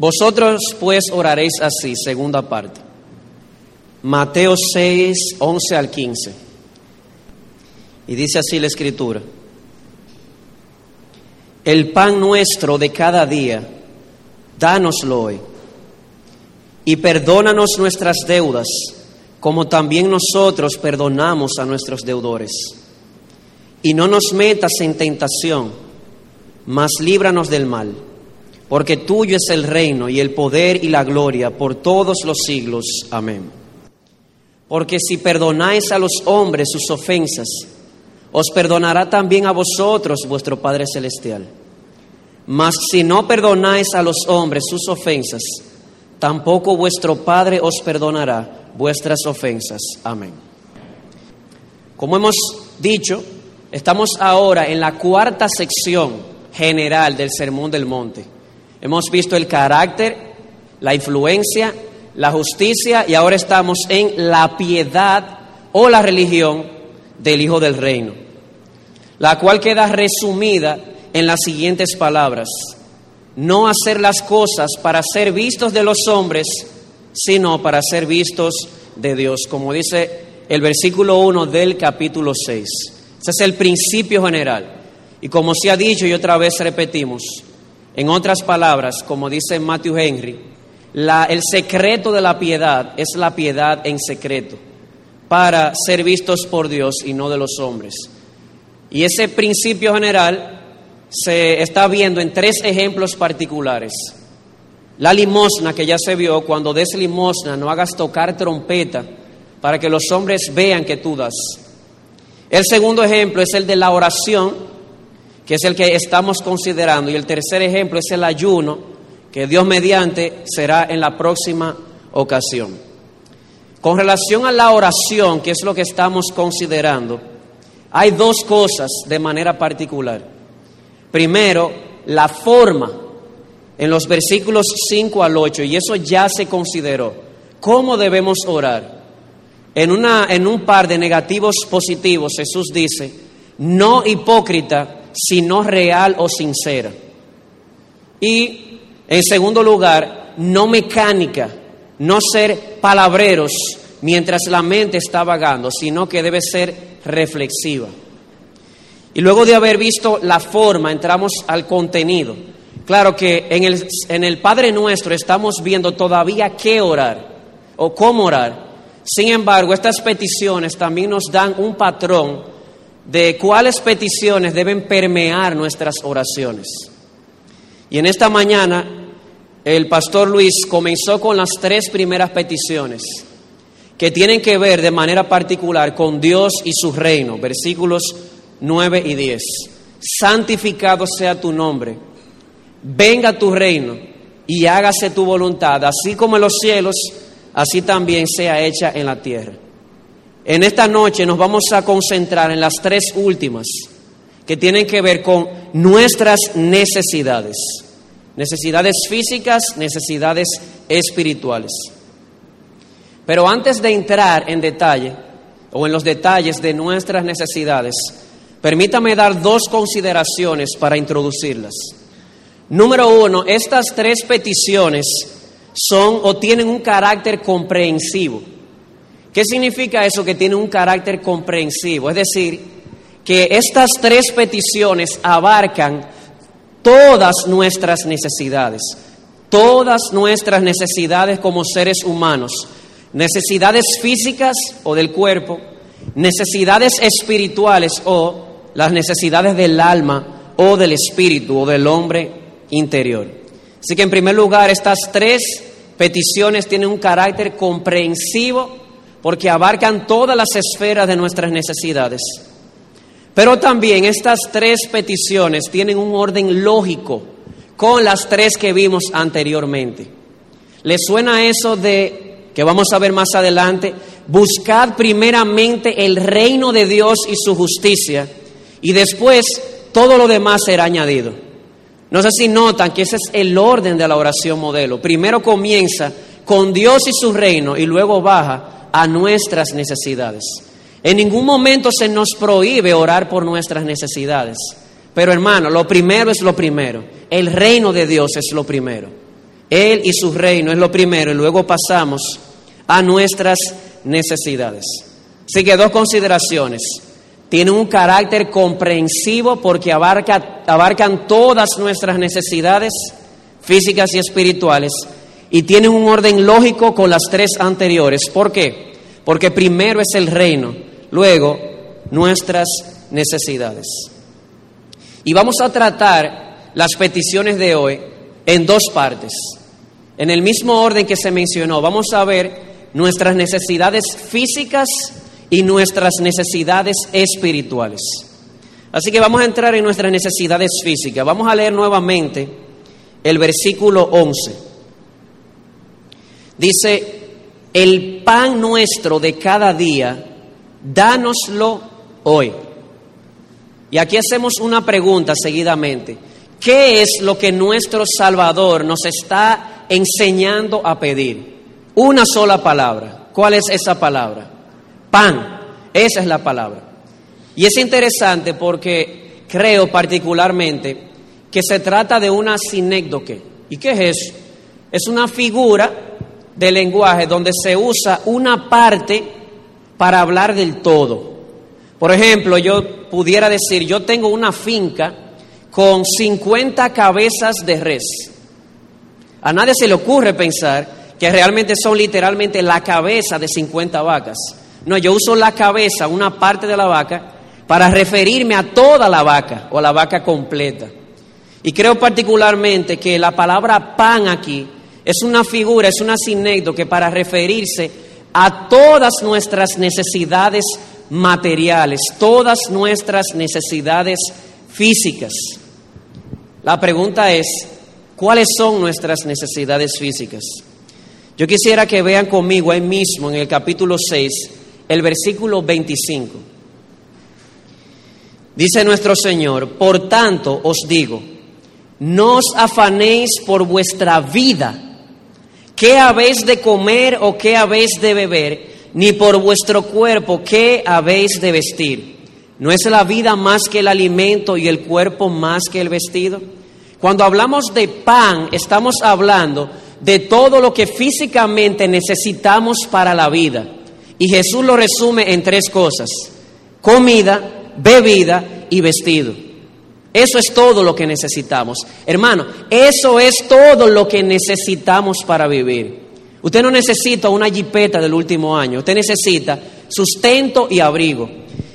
Vosotros pues oraréis así, segunda parte. Mateo 6, 11 al 15. Y dice así la escritura. El pan nuestro de cada día, dánoslo hoy. Y perdónanos nuestras deudas, como también nosotros perdonamos a nuestros deudores. Y no nos metas en tentación, mas líbranos del mal porque tuyo es el reino y el poder y la gloria por todos los siglos. Amén. Porque si perdonáis a los hombres sus ofensas, os perdonará también a vosotros vuestro Padre Celestial. Mas si no perdonáis a los hombres sus ofensas, tampoco vuestro Padre os perdonará vuestras ofensas. Amén. Como hemos dicho, estamos ahora en la cuarta sección general del Sermón del Monte Hemos visto el carácter, la influencia, la justicia y ahora estamos en la piedad o la religión del Hijo del Reino, la cual queda resumida en las siguientes palabras. No hacer las cosas para ser vistos de los hombres, sino para ser vistos de Dios, como dice el versículo 1 del capítulo 6. Ese es el principio general. Y como se ha dicho y otra vez repetimos, en otras palabras, como dice Matthew Henry, el secreto de la piedad es la piedad en secreto, para ser vistos por Dios y no de los hombres. Y ese principio general se está viendo en tres ejemplos particulares. La limosna que ya se vio, cuando des limosna no hagas tocar trompeta para que los hombres vean que tú das. El segundo ejemplo es el de la oración, que es el que estamos considerando. Y el tercer ejemplo es el ayuno, que Dios mediante será en la próxima ocasión. Con relación a la oración, que es lo que estamos considerando, hay dos cosas de manera particular. Primero, la forma en los versículos 5 al 8, y eso ya se consideró. ¿Cómo debemos orar? En, una, en un par de negativos positivos, Jesús dice, no hipócrita, sino real o sincera. Y en segundo lugar, no mecánica, no ser palabreros mientras la mente está vagando, sino que debe ser reflexiva. Y luego de haber visto la forma, entramos al contenido. Claro que en el, en el Padre Nuestro estamos viendo todavía qué orar o cómo orar. Sin embargo, estas peticiones también nos dan un patrón de cuáles peticiones deben permear nuestras oraciones. Y en esta mañana el pastor Luis comenzó con las tres primeras peticiones que tienen que ver de manera particular con Dios y su reino, versículos 9 y 10. Santificado sea tu nombre, venga tu reino y hágase tu voluntad, así como en los cielos, así también sea hecha en la tierra. En esta noche nos vamos a concentrar en las tres últimas que tienen que ver con nuestras necesidades. Necesidades físicas, necesidades espirituales. Pero antes de entrar en detalle o en los detalles de nuestras necesidades, permítame dar dos consideraciones para introducirlas. Número uno, estas tres peticiones son o tienen un carácter comprensivo. ¿Qué significa eso que tiene un carácter comprensivo? Es decir, que estas tres peticiones abarcan todas nuestras necesidades, todas nuestras necesidades como seres humanos, necesidades físicas o del cuerpo, necesidades espirituales o las necesidades del alma o del espíritu o del hombre interior. Así que en primer lugar, estas tres peticiones tienen un carácter comprensivo porque abarcan todas las esferas de nuestras necesidades. Pero también estas tres peticiones tienen un orden lógico con las tres que vimos anteriormente. ¿Les suena eso de, que vamos a ver más adelante, buscad primeramente el reino de Dios y su justicia y después todo lo demás será añadido? No sé si notan que ese es el orden de la oración modelo. Primero comienza con Dios y su reino y luego baja a nuestras necesidades. En ningún momento se nos prohíbe orar por nuestras necesidades. Pero hermano, lo primero es lo primero. El reino de Dios es lo primero. Él y su reino es lo primero y luego pasamos a nuestras necesidades. Así que dos consideraciones. Tiene un carácter comprensivo porque abarca, abarcan todas nuestras necesidades físicas y espirituales y tiene un orden lógico con las tres anteriores. ¿Por qué? Porque primero es el reino, luego nuestras necesidades. Y vamos a tratar las peticiones de hoy en dos partes. En el mismo orden que se mencionó, vamos a ver nuestras necesidades físicas y nuestras necesidades espirituales. Así que vamos a entrar en nuestras necesidades físicas. Vamos a leer nuevamente el versículo 11. Dice, el pan nuestro de cada día, dánoslo hoy. Y aquí hacemos una pregunta seguidamente. ¿Qué es lo que nuestro Salvador nos está enseñando a pedir? Una sola palabra. ¿Cuál es esa palabra? Pan. Esa es la palabra. Y es interesante porque creo particularmente que se trata de una sinécdoque. ¿Y qué es eso? Es una figura de lenguaje donde se usa una parte para hablar del todo. Por ejemplo, yo pudiera decir, yo tengo una finca con 50 cabezas de res. A nadie se le ocurre pensar que realmente son literalmente la cabeza de 50 vacas. No, yo uso la cabeza, una parte de la vaca, para referirme a toda la vaca o a la vaca completa. Y creo particularmente que la palabra pan aquí es una figura, es una que para referirse a todas nuestras necesidades materiales, todas nuestras necesidades físicas. La pregunta es, ¿cuáles son nuestras necesidades físicas? Yo quisiera que vean conmigo ahí mismo en el capítulo 6, el versículo 25. Dice nuestro Señor, por tanto os digo, no os afanéis por vuestra vida, qué habéis de comer o qué habéis de beber, ni por vuestro cuerpo, qué habéis de vestir. ¿No es la vida más que el alimento y el cuerpo más que el vestido? Cuando hablamos de pan, estamos hablando de todo lo que físicamente necesitamos para la vida. Y Jesús lo resume en tres cosas, comida, bebida y vestido. Eso es todo lo que necesitamos. Hermano, eso es todo lo que necesitamos para vivir. Usted no necesita una jipeta del último año, usted necesita sustento y abrigo.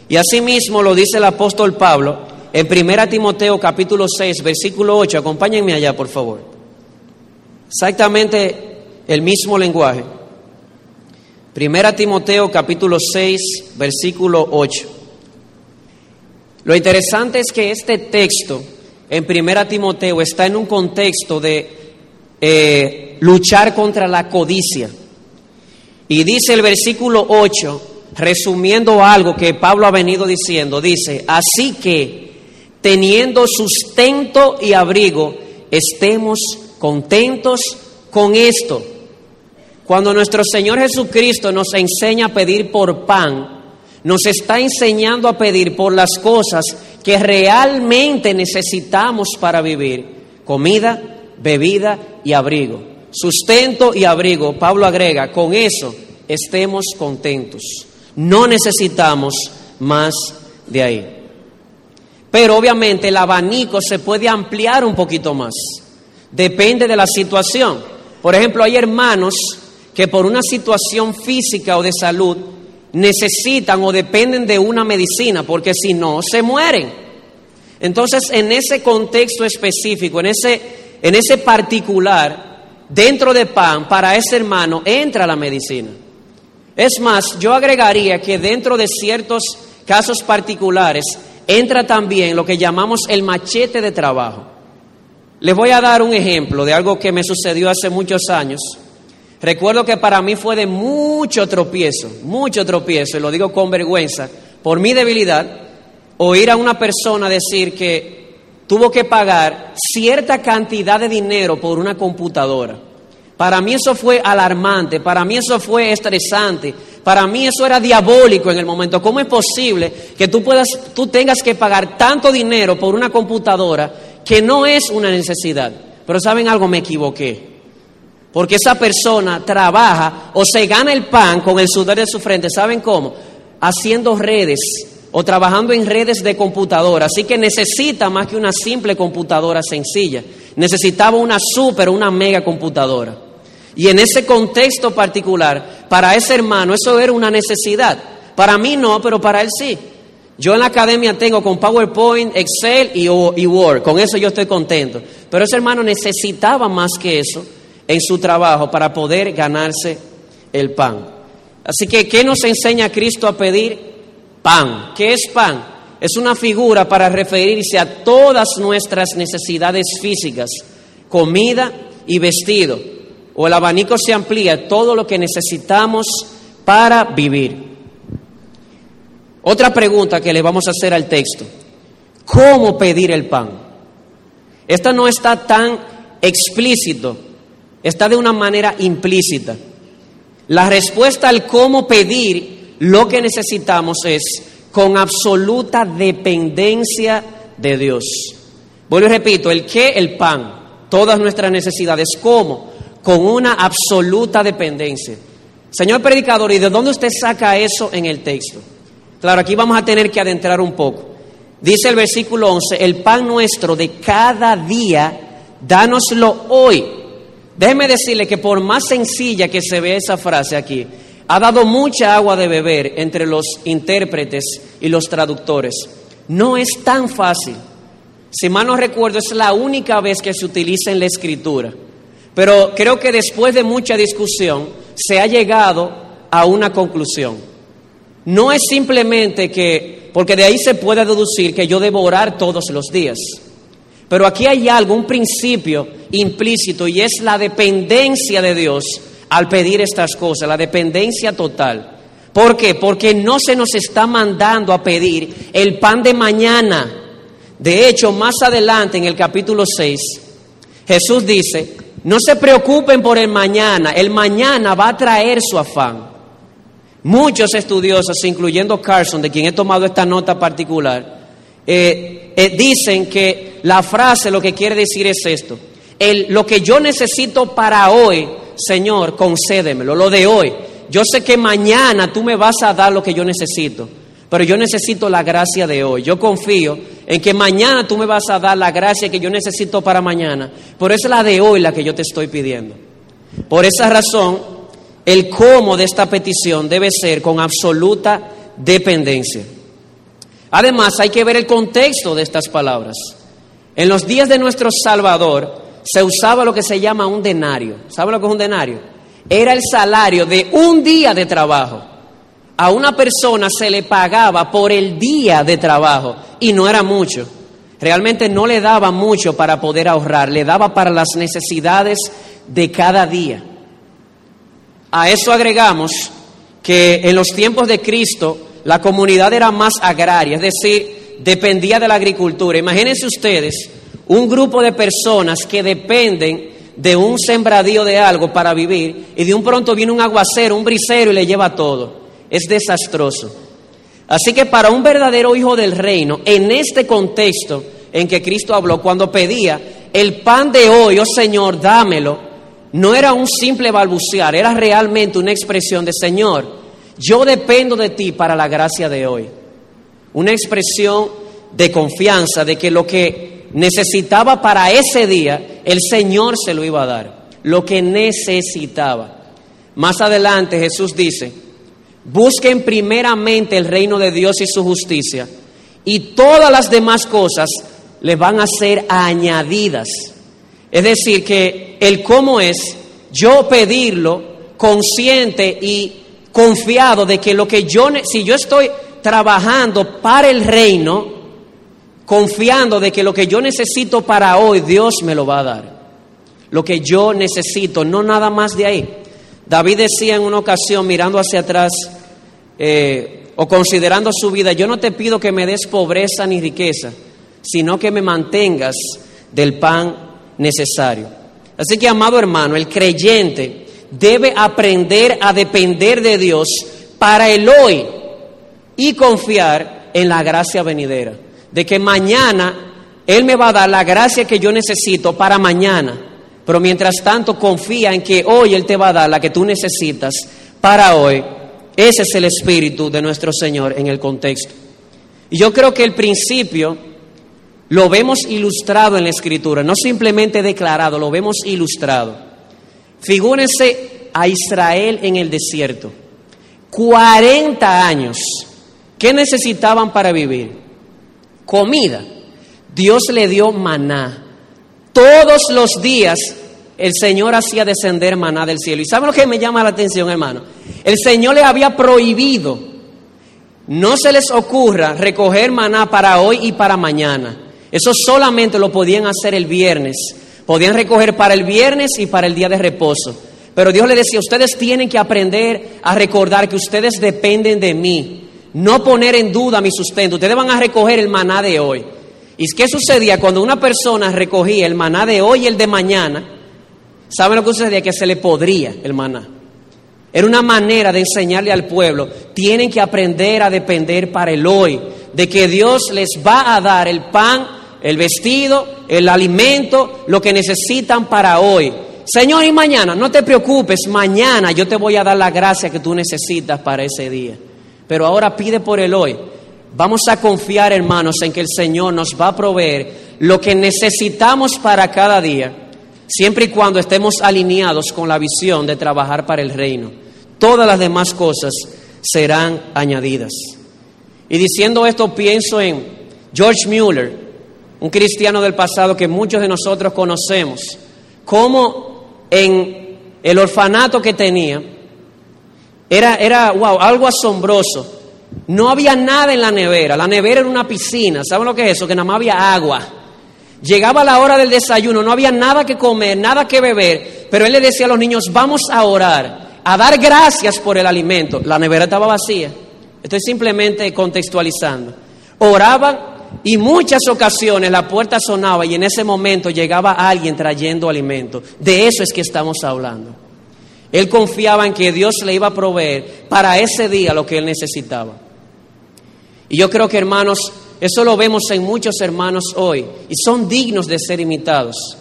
Y asimismo lo dice el apóstol Pablo en 1 Timoteo capítulo 6, versículo 8. Acompáñenme allá, por favor. Exactamente el mismo lenguaje. Primera Timoteo capítulo 6, versículo 8. Lo interesante es que este texto en Primera Timoteo está en un contexto de eh, luchar contra la codicia. Y dice el versículo 8, resumiendo algo que Pablo ha venido diciendo, dice, así que teniendo sustento y abrigo, estemos contentos con esto. Cuando nuestro Señor Jesucristo nos enseña a pedir por pan, nos está enseñando a pedir por las cosas que realmente necesitamos para vivir. Comida, bebida y abrigo. Sustento y abrigo. Pablo agrega, con eso estemos contentos. No necesitamos más de ahí. Pero obviamente el abanico se puede ampliar un poquito más. Depende de la situación. Por ejemplo, hay hermanos que por una situación física o de salud necesitan o dependen de una medicina, porque si no, se mueren. Entonces, en ese contexto específico, en ese, en ese particular, dentro de pan, para ese hermano entra la medicina. Es más, yo agregaría que dentro de ciertos casos particulares entra también lo que llamamos el machete de trabajo. Les voy a dar un ejemplo de algo que me sucedió hace muchos años. Recuerdo que para mí fue de mucho tropiezo, mucho tropiezo, y lo digo con vergüenza, por mi debilidad, oír a una persona decir que tuvo que pagar cierta cantidad de dinero por una computadora. Para mí eso fue alarmante, para mí eso fue estresante, para mí eso era diabólico en el momento. ¿Cómo es posible que tú puedas, tú tengas que pagar tanto dinero por una computadora que no es una necesidad. Pero saben algo, me equivoqué. Porque esa persona trabaja o se gana el pan con el sudor de su frente. ¿Saben cómo? Haciendo redes o trabajando en redes de computadora. Así que necesita más que una simple computadora sencilla. Necesitaba una super, una mega computadora. Y en ese contexto particular, para ese hermano eso era una necesidad. Para mí no, pero para él sí. Yo en la academia tengo con PowerPoint, Excel y, y Word. Con eso yo estoy contento. Pero ese hermano necesitaba más que eso en su trabajo para poder ganarse el pan. Así que, ¿qué nos enseña Cristo a pedir? Pan. ¿Qué es pan? Es una figura para referirse a todas nuestras necesidades físicas, comida y vestido. O el abanico se amplía, todo lo que necesitamos para vivir. Otra pregunta que le vamos a hacer al texto. ¿Cómo pedir el pan? Esta no está tan explícito está de una manera implícita. La respuesta al cómo pedir lo que necesitamos es con absoluta dependencia de Dios. Vuelvo y repito, el qué, el pan, todas nuestras necesidades, ¿cómo? Con una absoluta dependencia. Señor predicador, ¿y de dónde usted saca eso en el texto? Claro, aquí vamos a tener que adentrar un poco. Dice el versículo 11, el pan nuestro de cada día, dánoslo hoy Déjeme decirle que por más sencilla que se vea esa frase aquí, ha dado mucha agua de beber entre los intérpretes y los traductores. No es tan fácil. Si mal no recuerdo, es la única vez que se utiliza en la escritura. Pero creo que después de mucha discusión se ha llegado a una conclusión. No es simplemente que, porque de ahí se puede deducir que yo debo orar todos los días. Pero aquí hay algo, un principio implícito y es la dependencia de Dios al pedir estas cosas, la dependencia total. ¿Por qué? Porque no se nos está mandando a pedir el pan de mañana. De hecho, más adelante en el capítulo 6, Jesús dice, no se preocupen por el mañana, el mañana va a traer su afán. Muchos estudiosos, incluyendo Carson, de quien he tomado esta nota particular, eh, eh, dicen que la frase lo que quiere decir es esto. El, lo que yo necesito para hoy, Señor, concédemelo, lo de hoy. Yo sé que mañana tú me vas a dar lo que yo necesito, pero yo necesito la gracia de hoy. Yo confío en que mañana tú me vas a dar la gracia que yo necesito para mañana, pero es la de hoy la que yo te estoy pidiendo. Por esa razón, el cómo de esta petición debe ser con absoluta dependencia. Además, hay que ver el contexto de estas palabras. En los días de nuestro Salvador se usaba lo que se llama un denario. ¿Sabe lo que es un denario? Era el salario de un día de trabajo. A una persona se le pagaba por el día de trabajo y no era mucho. Realmente no le daba mucho para poder ahorrar, le daba para las necesidades de cada día. A eso agregamos que en los tiempos de Cristo la comunidad era más agraria, es decir, dependía de la agricultura. Imagínense ustedes un grupo de personas que dependen de un sembradío de algo para vivir y de un pronto viene un aguacero, un brisero y le lleva todo. Es desastroso. Así que para un verdadero hijo del reino, en este contexto en que Cristo habló, cuando pedía el pan de hoy, oh Señor, dámelo, no era un simple balbucear, era realmente una expresión de Señor yo dependo de ti para la gracia de hoy. Una expresión de confianza de que lo que necesitaba para ese día, el Señor se lo iba a dar. Lo que necesitaba. Más adelante Jesús dice, busquen primeramente el reino de Dios y su justicia y todas las demás cosas le van a ser añadidas. Es decir, que el cómo es yo pedirlo consciente y confiado de que lo que yo, si yo estoy trabajando para el reino, confiando de que lo que yo necesito para hoy, Dios me lo va a dar. Lo que yo necesito, no nada más de ahí. David decía en una ocasión, mirando hacia atrás eh, o considerando su vida, yo no te pido que me des pobreza ni riqueza, sino que me mantengas del pan necesario. Así que, amado hermano, el creyente debe aprender a depender de Dios para el hoy y confiar en la gracia venidera. De que mañana Él me va a dar la gracia que yo necesito para mañana. Pero mientras tanto confía en que hoy Él te va a dar la que tú necesitas para hoy. Ese es el espíritu de nuestro Señor en el contexto. Y yo creo que el principio lo vemos ilustrado en la Escritura, no simplemente declarado, lo vemos ilustrado. Figúrense a Israel en el desierto. 40 años. ¿Qué necesitaban para vivir? Comida. Dios le dio maná. Todos los días el Señor hacía descender maná del cielo. ¿Y saben lo que me llama la atención, hermano? El Señor le había prohibido, no se les ocurra recoger maná para hoy y para mañana. Eso solamente lo podían hacer el viernes. Podían recoger para el viernes y para el día de reposo. Pero Dios le decía, ustedes tienen que aprender a recordar que ustedes dependen de mí. No poner en duda mi sustento. Ustedes van a recoger el maná de hoy. ¿Y qué sucedía cuando una persona recogía el maná de hoy y el de mañana? ¿Saben lo que sucedía? Que se le podría el maná. Era una manera de enseñarle al pueblo, tienen que aprender a depender para el hoy, de que Dios les va a dar el pan, el vestido, el alimento, lo que necesitan para hoy. Señor, y mañana, no te preocupes, mañana yo te voy a dar la gracia que tú necesitas para ese día. Pero ahora pide por el hoy. Vamos a confiar, hermanos, en que el Señor nos va a proveer lo que necesitamos para cada día, siempre y cuando estemos alineados con la visión de trabajar para el reino. Todas las demás cosas serán añadidas. Y diciendo esto, pienso en George Mueller, un cristiano del pasado que muchos de nosotros conocemos, cómo en el orfanato que tenía, era, era wow, algo asombroso no había nada en la nevera. La nevera era una piscina. ¿Saben lo que es eso? Que nada más había agua. Llegaba la hora del desayuno, no había nada que comer, nada que beber. Pero él le decía a los niños, vamos a orar, a dar gracias por el alimento. La nevera estaba vacía. Estoy simplemente contextualizando. Oraban y muchas ocasiones la puerta sonaba y en ese momento llegaba alguien trayendo alimento. De eso es que estamos hablando. Él confiaba en que Dios le iba a proveer para ese día lo que él necesitaba. Y yo creo que hermanos, eso lo vemos en muchos hermanos hoy y son dignos de ser imitados.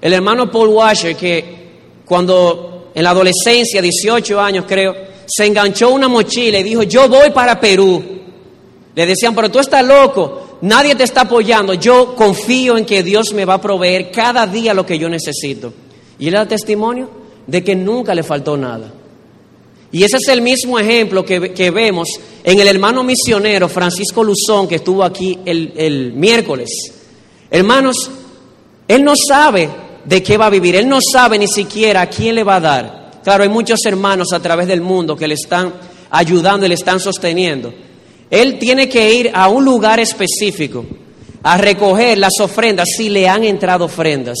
El hermano Paul Washer que cuando en la adolescencia, 18 años creo, se enganchó una mochila y dijo, yo voy para Perú. Le decían, pero tú estás loco, nadie te está apoyando, yo confío en que Dios me va a proveer cada día lo que yo necesito. Y él da testimonio de que nunca le faltó nada. Y ese es el mismo ejemplo que, vemos en el hermano misionero Francisco Luzón, que estuvo aquí el, el miércoles. Hermanos, él no sabe de qué va a vivir, él no sabe ni siquiera a quién le va a dar. Claro, hay muchos hermanos a través del mundo que le están ayudando y le están sosteniendo. Él tiene que ir a un lugar específico a recoger las ofrendas si le han entrado ofrendas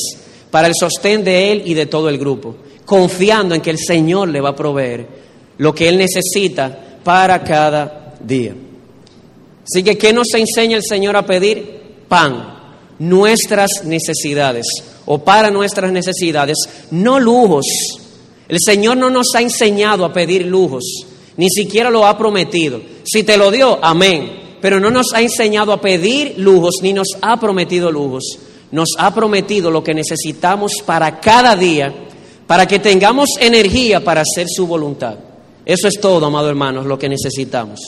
para el sostén de él y de todo el grupo, confiando en que el Señor le va a proveer lo que Él necesita para cada día. Así que, ¿qué nos enseña el Señor a pedir? Pan, nuestras necesidades, o para nuestras necesidades, no lujos. El Señor no nos ha enseñado a pedir lujos, ni siquiera lo ha prometido. Si te lo dio, amén. Pero no nos ha enseñado a pedir lujos, ni nos ha prometido lujos. Nos ha prometido lo que necesitamos para cada día, para que tengamos energía para hacer su voluntad. Eso es todo, amado hermanos, lo que necesitamos.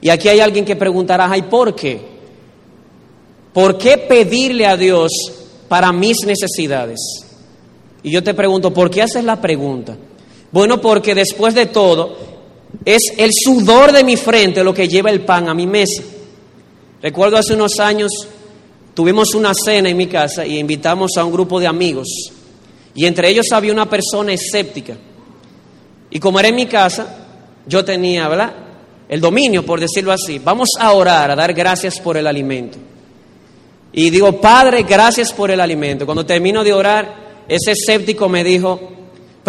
Y aquí hay alguien que preguntará, ¿ay por qué? ¿Por qué pedirle a Dios para mis necesidades? Y yo te pregunto, ¿por qué haces la pregunta? Bueno, porque después de todo, es el sudor de mi frente lo que lleva el pan a mi mesa. Recuerdo hace unos años, tuvimos una cena en mi casa y invitamos a un grupo de amigos. Y entre ellos había una persona escéptica. Y como era en mi casa, yo tenía, ¿verdad? El dominio, por decirlo así. Vamos a orar, a dar gracias por el alimento. Y digo, Padre, gracias por el alimento. Cuando termino de orar, ese escéptico me dijo,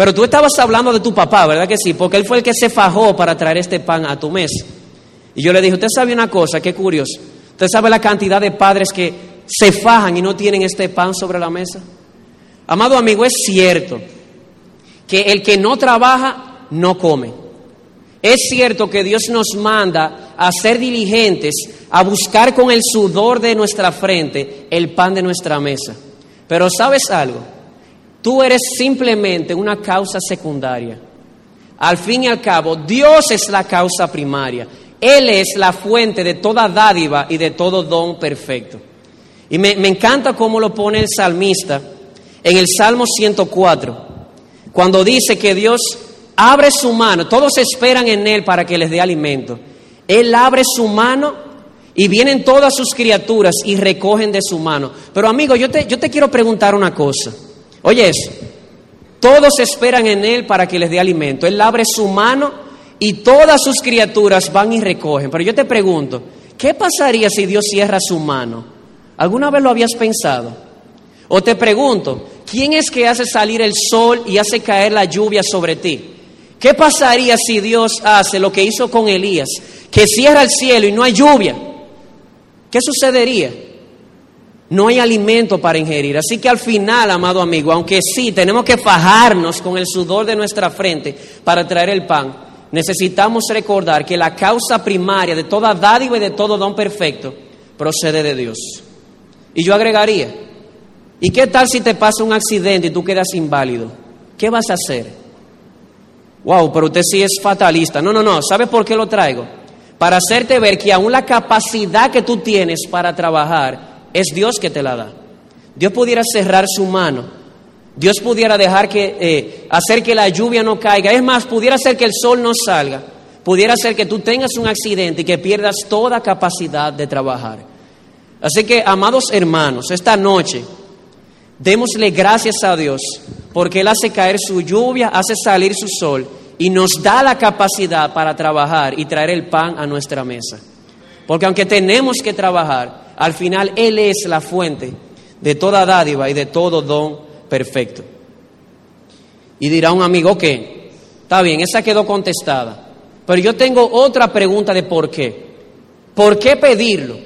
pero tú estabas hablando de tu papá, ¿verdad que sí? Porque él fue el que se fajó para traer este pan a tu mesa. Y yo le dije, usted sabe una cosa, qué curioso. Usted sabe la cantidad de padres que se fajan y no tienen este pan sobre la mesa. Amado amigo, es cierto que el que no trabaja no come. Es cierto que Dios nos manda a ser diligentes, a buscar con el sudor de nuestra frente el pan de nuestra mesa. Pero sabes algo, Tú eres simplemente una causa secundaria. Al fin y al cabo, Dios es la causa primaria. Él es la fuente de toda dádiva y de todo don perfecto. Y me, encanta cómo lo pone el salmista en el Salmo 104, cuando dice que Dios abre su mano, todos esperan en Él para que les dé alimento. Él abre su mano y vienen todas sus criaturas y recogen de su mano. Pero amigo, yo te, yo te quiero preguntar una cosa. Oye eso, todos esperan en Él para que les dé alimento. Él abre su mano y todas sus criaturas van y recogen. Pero yo te pregunto, ¿qué pasaría si Dios cierra su mano? ¿Alguna vez lo habías pensado? O te pregunto, ¿quién es que hace salir el sol y hace caer la lluvia sobre ti? ¿Qué pasaría si Dios hace lo que hizo con Elías, que cierra el cielo y no hay lluvia? ¿Qué sucedería? No hay alimento para ingerir. Así que al final, amado amigo, aunque sí tenemos que fajarnos con el sudor de nuestra frente para traer el pan, necesitamos recordar que la causa primaria de toda dádiva y de todo don perfecto procede de Dios. Y yo agregaría, ¿y qué tal si te pasa un accidente y tú quedas inválido? ¿Qué vas a hacer? Wow, pero usted sí es fatalista. No, no, no. ¿Sabe por qué lo traigo? Para hacerte ver que aún la capacidad que tú tienes para trabajar es Dios que te la da. Dios pudiera cerrar su mano. Dios pudiera dejar que, eh, hacer que la lluvia no caiga. Es más, pudiera hacer que el sol no salga. Pudiera hacer que tú tengas un accidente y que pierdas toda capacidad de trabajar. Así que, amados hermanos, esta noche, démosle gracias a Dios porque Él hace caer su lluvia, hace salir su sol y nos da la capacidad para trabajar y traer el pan a nuestra mesa. Porque aunque tenemos que trabajar, al final Él es la fuente de toda dádiva y de todo don perfecto. Y dirá un amigo que, está bien, esa quedó contestada. Pero yo tengo otra pregunta de por qué. ¿Por qué pedirlo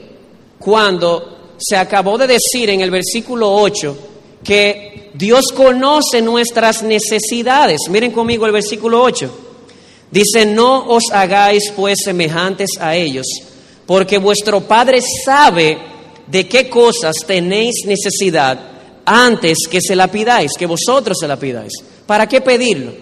cuando se acabó de decir en el versículo 8 que Dios conoce nuestras necesidades. Miren conmigo el versículo 8. Dice, no os hagáis pues semejantes a ellos, porque vuestro Padre sabe de qué cosas tenéis necesidad antes que se la pidáis, que vosotros se la pidáis. ¿Para qué pedirlo?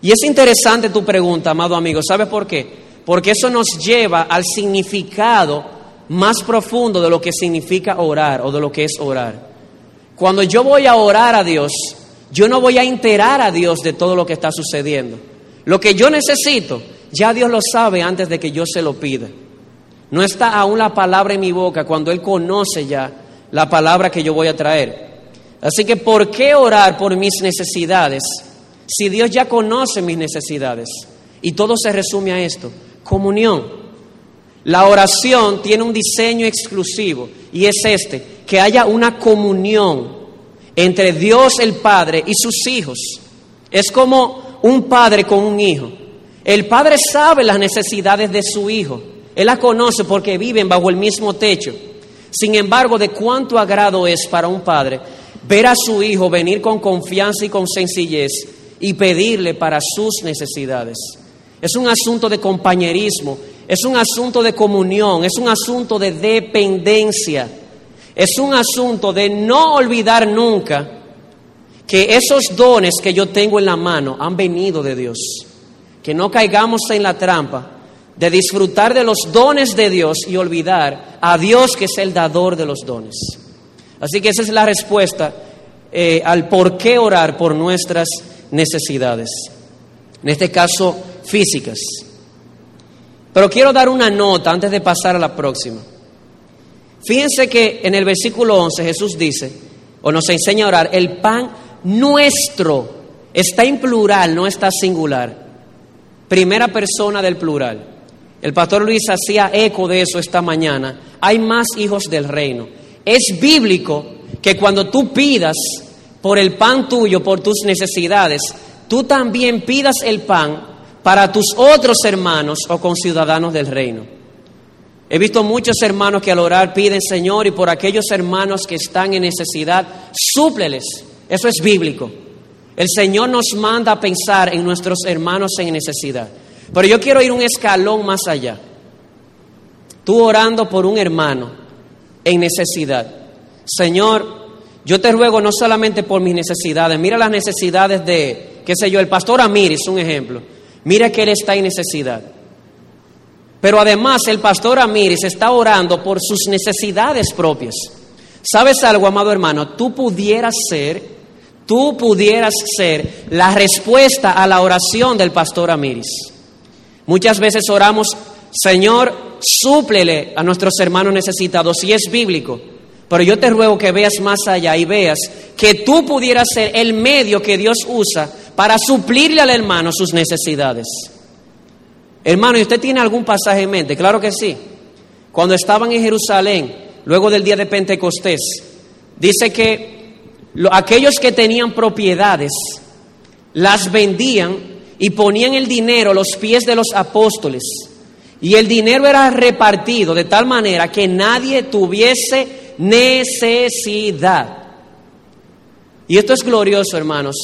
Y es interesante tu pregunta, amado amigo. ¿Sabes por qué? Porque eso nos lleva al significado más profundo de lo que significa orar o de lo que es orar. Cuando yo voy a orar a Dios, yo no voy a enterar a Dios de todo lo que está sucediendo. Lo que yo necesito, ya Dios lo sabe antes de que yo se lo pida. No está aún la palabra en mi boca cuando Él conoce ya la palabra que yo voy a traer. Así que, ¿por qué orar por mis necesidades si Dios ya conoce mis necesidades? Y todo se resume a esto, comunión. La oración tiene un diseño exclusivo y es este, que haya una comunión entre Dios el Padre y sus hijos. Es como un padre con un hijo. El padre sabe las necesidades de su hijo. Él las conoce porque viven bajo el mismo techo. Sin embargo, de cuánto agrado es para un padre ver a su hijo venir con confianza y con sencillez y pedirle para sus necesidades. Es un asunto de compañerismo, es un asunto de comunión, es un asunto de dependencia. Es un asunto de no olvidar nunca que esos dones que yo tengo en la mano han venido de Dios. Que no caigamos en la trampa de disfrutar de los dones de Dios y olvidar a Dios que es el dador de los dones. Así que esa es la respuesta eh, al por qué orar por nuestras necesidades. En este caso, físicas. Pero quiero dar una nota antes de pasar a la próxima. Fíjense que en el versículo 11 Jesús dice, o nos enseña a orar, el pan nuestro está en plural, no está singular. Primera persona del plural. El pastor Luis hacía eco de eso esta mañana. Hay más hijos del reino. Es bíblico que cuando tú pidas por el pan tuyo, por tus necesidades, tú también pidas el pan para tus otros hermanos o conciudadanos del reino. He visto muchos hermanos que al orar piden, Señor, y por aquellos hermanos que están en necesidad, súpleles. Eso es bíblico. El Señor nos manda a pensar en nuestros hermanos en necesidad. Pero yo quiero ir un escalón más allá. Tú orando por un hermano en necesidad. Señor, yo te ruego no solamente por mis necesidades, mira las necesidades de, qué sé yo, el pastor Amiris, un ejemplo. Mira que él está en necesidad. Pero además el pastor Amiris está orando por sus necesidades propias. ¿Sabes algo, amado hermano? Tú pudieras ser, tú pudieras ser la respuesta a la oración del pastor Amiris. Muchas veces oramos, Señor, súplele a nuestros hermanos necesitados, si es bíblico. Pero yo te ruego que veas más allá y veas que tú pudieras ser el medio que Dios usa para suplirle al hermano sus necesidades. Hermano, ¿y usted tiene algún pasaje en mente? Claro que sí. Cuando estaban en Jerusalén, luego del día de Pentecostés, dice que aquellos que tenían propiedades las vendían y ponían el dinero a los pies de los apóstoles. Y el dinero era repartido de tal manera que nadie tuviese necesidad. Y esto es glorioso, hermanos.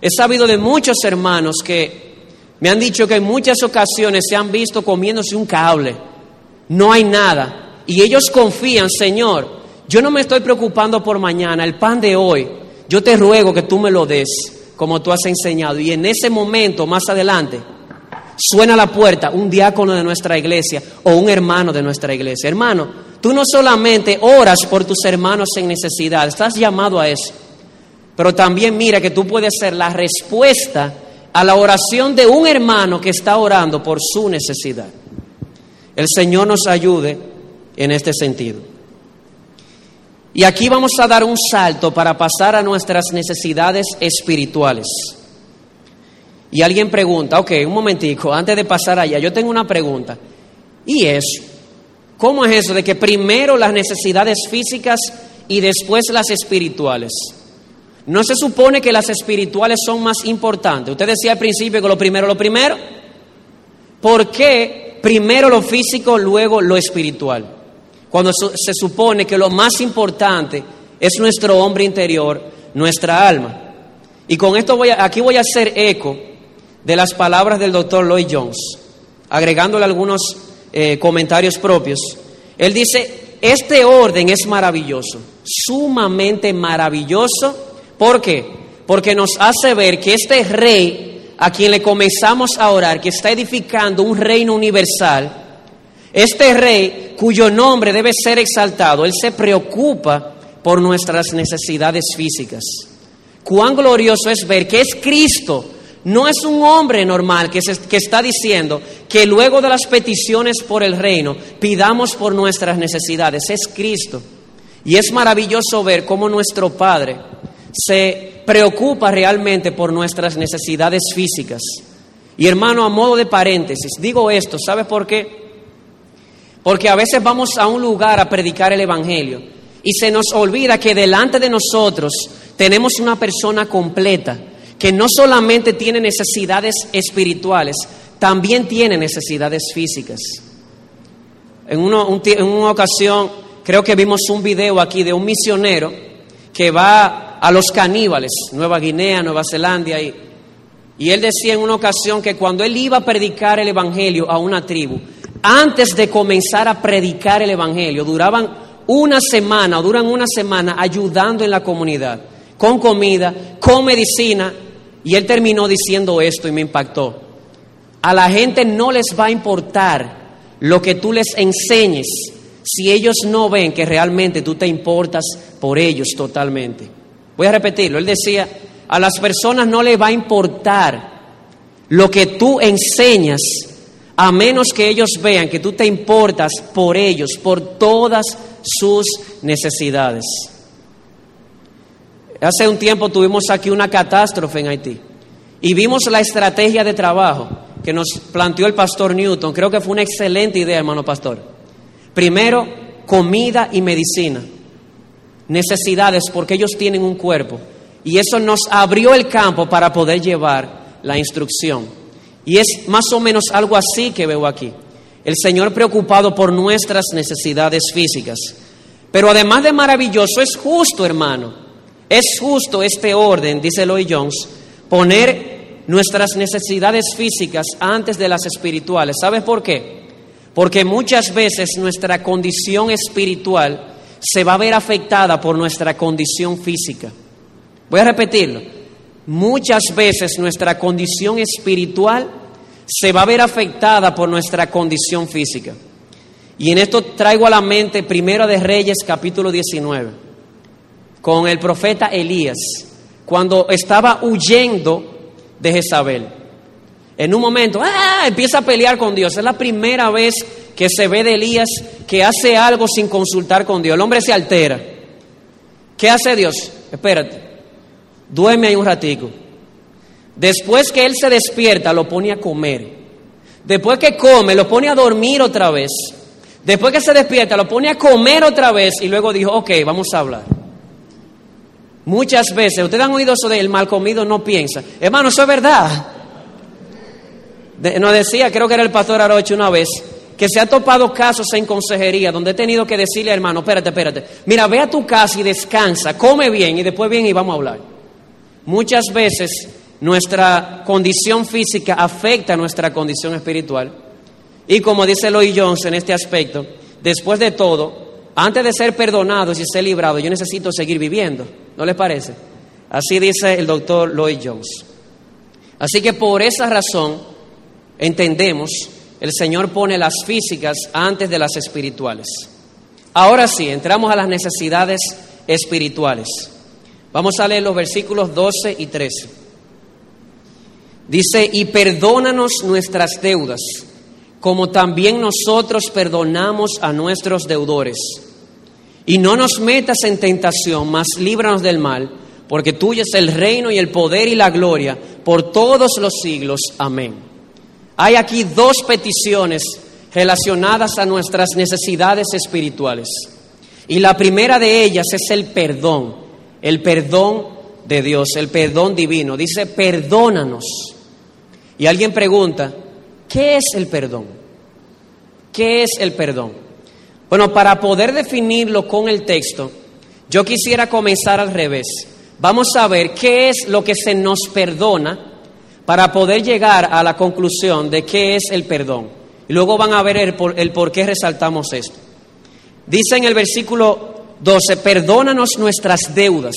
He sabido de muchos hermanos que me han dicho que en muchas ocasiones se han visto comiéndose un cable. No hay nada. Y ellos confían, Señor, yo no me estoy preocupando por mañana, el pan de hoy, yo te ruego que tú me lo des como tú has enseñado. Y en ese momento, más adelante, suena la puerta un diácono de nuestra iglesia o un hermano de nuestra iglesia. Hermano, tú no solamente oras por tus hermanos en necesidad, estás llamado a eso. Pero también mira que tú puedes ser la respuesta a la oración de un hermano que está orando por su necesidad. El Señor nos ayude en este sentido. Y aquí vamos a dar un salto para pasar a nuestras necesidades espirituales. Y alguien pregunta, ok, un momentico, antes de pasar allá, yo tengo una pregunta. ¿Y eso? ¿Cómo es eso de que primero las necesidades físicas y después las espirituales? ¿No se supone que las espirituales son más importantes? Usted decía al principio que lo primero, lo primero. ¿Por qué primero lo físico, luego lo espiritual? Cuando se supone que lo más importante es nuestro hombre interior, nuestra alma. Y con esto voy a, aquí voy a hacer eco de las palabras del doctor Lloyd Jones, agregándole algunos eh, comentarios propios. Él dice, este orden es maravilloso, sumamente maravilloso ¿Por qué? Porque nos hace ver que este rey a quien le comenzamos a orar, que está edificando un reino universal, este rey cuyo nombre debe ser exaltado, él se preocupa por nuestras necesidades físicas. Cuán glorioso es ver que es Cristo, no es un hombre normal que, está diciendo que luego de las peticiones por el reino pidamos por nuestras necesidades, es Cristo. Y es maravilloso ver cómo nuestro Padre se preocupa realmente por nuestras necesidades físicas. Y hermano, a modo de paréntesis, digo esto, ¿sabe por qué? Porque a veces vamos a un lugar a predicar el Evangelio y se nos olvida que delante de nosotros tenemos una persona completa que no solamente tiene necesidades espirituales, también tiene necesidades físicas. En, en una ocasión creo que vimos un video aquí de un misionero que va a los caníbales, Nueva Guinea, Nueva Zelanda. Y, y él decía en una ocasión que cuando él iba a predicar el Evangelio a una tribu, antes de comenzar a predicar el Evangelio, duraban una semana o duran una semana ayudando en la comunidad, con comida, con medicina. Y él terminó diciendo esto y me impactó. A la gente no les va a importar lo que tú les enseñes si ellos no ven que realmente tú te importas por ellos totalmente. Voy a repetirlo. Él decía, a las personas no les va a importar lo que tú enseñas, a menos que ellos vean que tú te importas por ellos, por todas sus necesidades. Hace un tiempo tuvimos aquí una catástrofe en Haití y vimos la estrategia de trabajo que nos planteó el pastor Newton. Creo que fue una excelente idea, hermano pastor. Primero, comida y medicina necesidades porque ellos tienen un cuerpo. Y eso nos abrió el campo para poder llevar la instrucción. Y es más o menos algo así que veo aquí. El Señor preocupado por nuestras necesidades físicas. Pero además de maravilloso, es justo, hermano. Es justo este orden, dice Lloyd Jones, poner nuestras necesidades físicas antes de las espirituales. ¿Sabes por qué? Porque muchas veces nuestra condición espiritual se va a ver afectada por nuestra condición física. Voy a repetirlo. Muchas veces nuestra condición espiritual se va a ver afectada por nuestra condición física. Y en esto traigo a la mente Primero de Reyes capítulo 19, con el profeta Elías, cuando estaba huyendo de Jezabel. En un momento, ¡ah! empieza a pelear con Dios. Es la primera vez que se ve de Elías que hace algo sin consultar con Dios. El hombre se altera. ¿Qué hace Dios? Espérate, duerme ahí un ratico. Después que él se despierta, lo pone a comer. Después que come, lo pone a dormir otra vez. Después que se despierta, lo pone a comer otra vez y luego dijo, ok, vamos a hablar. Muchas veces, ustedes han oído eso de el mal comido no piensa. Hermano, eso es verdad. nos decía, creo que era el pastor Aroche una vez, que se ha topado casos en consejería donde he tenido que decirle, hermano, espérate, espérate, mira, ve a tu casa y descansa, come bien y después bien y vamos a hablar. Muchas veces nuestra condición física afecta a nuestra condición espiritual. Y como dice Lloyd Jones en este aspecto, después de todo, antes de ser perdonado y ser librado, yo necesito seguir viviendo. ¿No les parece? Así dice el doctor Lloyd Jones. Así que por esa razón entendemos, el Señor pone las físicas antes de las espirituales. Ahora sí, entramos a las necesidades espirituales. Vamos a leer los versículos 12 y 13. Dice, y perdónanos nuestras deudas, como también nosotros perdonamos a nuestros deudores. Y no nos metas en tentación, mas líbranos del mal, porque tuyo es el reino y el poder y la gloria por todos los siglos. Amén. Hay aquí dos peticiones relacionadas a nuestras necesidades espirituales. Y la primera de ellas es el perdón, el perdón de Dios, el perdón divino. Dice, perdónanos y alguien pregunta, ¿qué es el perdón? ¿Qué es el perdón? Bueno, para poder definirlo con el texto, yo quisiera comenzar al revés. Vamos a ver qué es lo que se nos perdona para poder llegar a la conclusión de qué es el perdón. Y luego van a ver el por, qué resaltamos esto. Dice en el versículo 12, perdónanos nuestras deudas.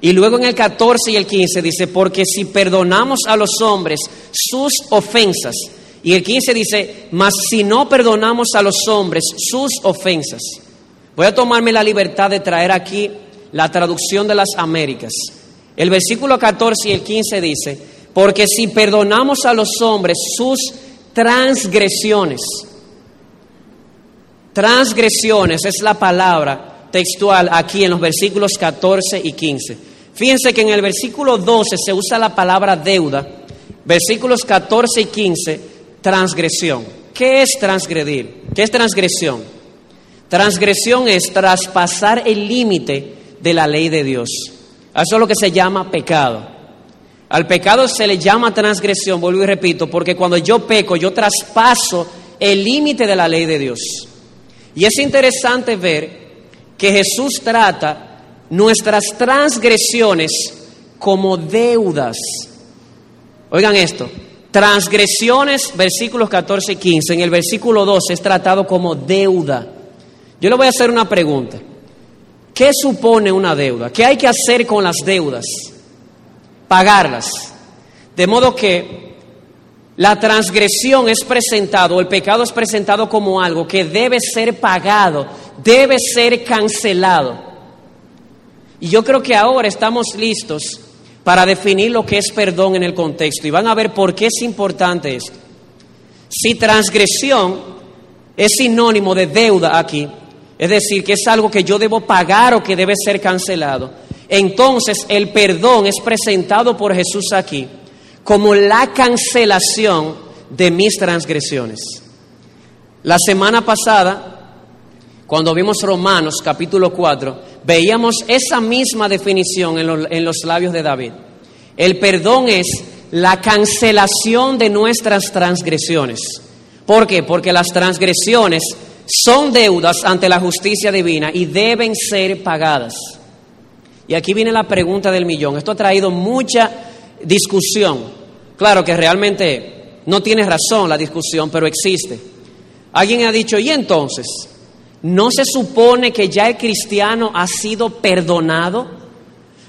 Y luego en el 14 y el 15 dice, porque si perdonamos a los hombres sus ofensas, y el 15 dice, mas si no perdonamos a los hombres sus ofensas, voy a tomarme la libertad de traer aquí la traducción de las Américas. El versículo 14 y el 15 dice, porque si perdonamos a los hombres sus transgresiones, transgresiones es la palabra textual aquí en los versículos 14 y 15. Fíjense que en el versículo 12 se usa la palabra deuda, versículos 14 y 15, transgresión. ¿Qué es transgredir? ¿Qué es transgresión? Transgresión es traspasar el límite de la ley de Dios. Eso es lo que se llama pecado. Al pecado se le llama transgresión, vuelvo y repito, porque cuando yo peco, yo traspaso el límite de la ley de Dios. Y es interesante ver que Jesús trata nuestras transgresiones como deudas. Oigan esto, transgresiones, versículos 14 y 15, en el versículo 12 es tratado como deuda. Yo le voy a hacer una pregunta. ¿Qué supone una deuda? ¿Qué hay que hacer con las deudas? Pagarlas. De modo que la transgresión es presentado, el pecado es presentado como algo que debe ser pagado, debe ser cancelado. Y yo creo que ahora estamos listos para definir lo que es perdón en el contexto. Y van a ver por qué es importante esto. Si transgresión es sinónimo de deuda aquí, es decir, que es algo que yo debo pagar o que debe ser cancelado, entonces el perdón es presentado por Jesús aquí como la cancelación de mis transgresiones. La semana pasada, cuando vimos Romanos capítulo 4, veíamos esa misma definición en los, labios de David. El perdón es la cancelación de nuestras transgresiones. ¿Por qué? Porque las transgresiones son deudas ante la justicia divina y deben ser pagadas. Y aquí viene la pregunta del millón. Esto ha traído mucha discusión. Claro que realmente no tiene razón la discusión, pero existe. Alguien ha dicho, ¿y entonces? ¿No se supone que ya el cristiano ha sido perdonado?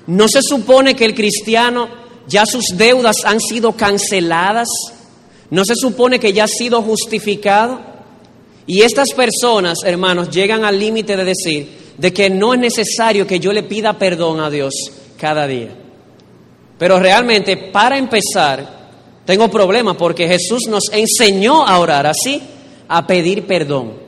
¿No se supone que el cristiano ya sus deudas han sido canceladas? ¿No se supone que ya ha sido justificado? Y estas personas, hermanos, llegan al límite de decir de que no es necesario que yo le pida perdón a Dios cada día. Pero realmente, para empezar, tengo problemas porque Jesús nos enseñó a orar así, a pedir perdón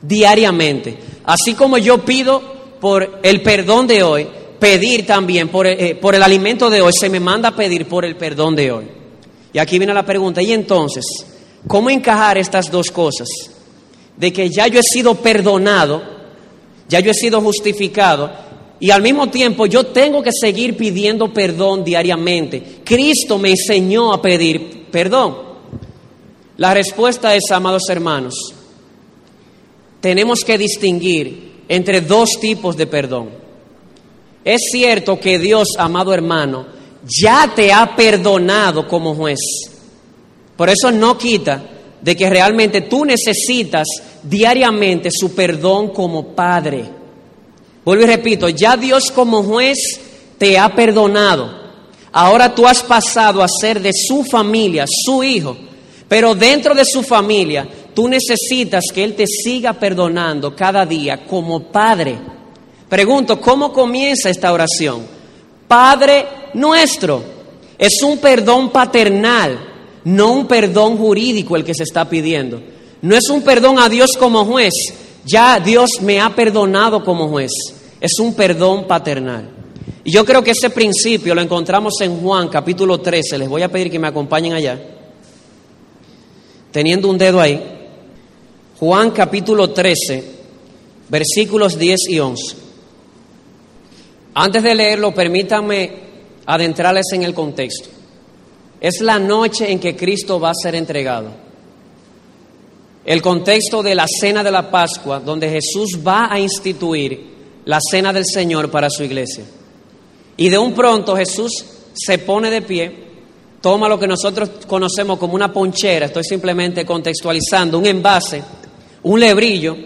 diariamente. Así como yo pido por el perdón de hoy, pedir también por el, eh, por el alimento de hoy, se me manda a pedir por el perdón de hoy. Y aquí viene la pregunta, ¿y entonces cómo encajar estas dos cosas? De que ya yo he sido perdonado, ya yo he sido justificado, y al mismo tiempo yo tengo que seguir pidiendo perdón diariamente. Cristo me enseñó a pedir perdón. La respuesta es, amados hermanos, tenemos que distinguir entre dos tipos de perdón. Es cierto que Dios, amado hermano, ya te ha perdonado como juez. Por eso no quita de que realmente tú necesitas diariamente su perdón como padre. Vuelvo y repito, ya Dios como juez te ha perdonado. Ahora tú has pasado a ser de su familia, su hijo. Pero dentro de su familia, tú necesitas que Él te siga perdonando cada día como padre. Pregunto, ¿cómo comienza esta oración? Padre nuestro. Es un perdón paternal, no un perdón jurídico el que se está pidiendo. No es un perdón a Dios como juez. Ya Dios me ha perdonado como juez. Es un perdón paternal. Y yo creo que ese principio lo encontramos en Juan capítulo 13. Les voy a pedir que me acompañen allá. Teniendo un dedo ahí. Juan capítulo 13, versículos 10 y 11. Antes de leerlo, permítanme adentrarles en el contexto. Es la noche en que Cristo va a ser entregado. El contexto de la cena de la Pascua, donde Jesús va a instituir la cena del Señor para su iglesia. Y de un pronto Jesús se pone de pie, toma lo que nosotros conocemos como una ponchera, estoy simplemente contextualizando, un envase, un lebrillo,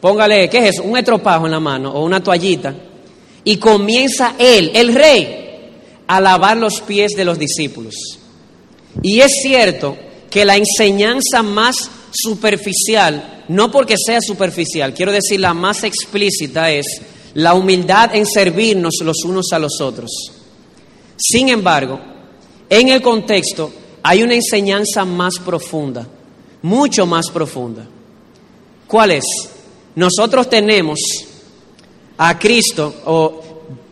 póngale, ¿qué es eso? Un estropajo en la mano o una toallita, y comienza él, el rey, a lavar los pies de los discípulos. Y es cierto que la enseñanza más superficial, no porque sea superficial, quiero decir la más explícita es la humildad en servirnos los unos a los otros. Sin embargo, en el contexto hay una enseñanza más profunda, mucho más profunda. ¿Cuál es? Nosotros tenemos a Cristo, o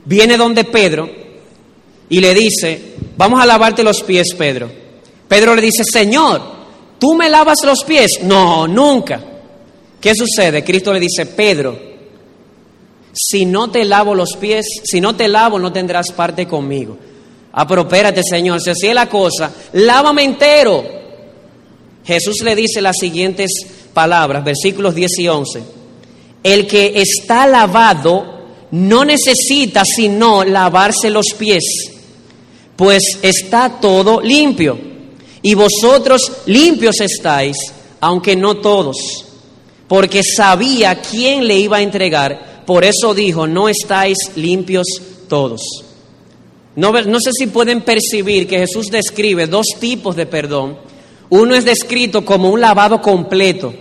viene donde Pedro, y le dice, vamos a lavarte los pies, Pedro. Pedro le dice, Señor, ¿tú me lavas los pies? No, nunca. ¿Qué sucede? Cristo le dice, Pedro, si no te lavo los pies, si no te lavo no tendrás parte conmigo. Ah, pero espérate, Señor, si así es la cosa, lávame entero. Jesús le dice las siguientes palabras, versículos 10 y 11. El que está lavado no necesita sino lavarse los pies, pues está todo limpio. Y vosotros limpios estáis, aunque no todos, porque sabía quién le iba a entregar por eso dijo, no estáis limpios todos. No, sé si pueden percibir que Jesús describe dos tipos de perdón. Uno es descrito como un lavado completo,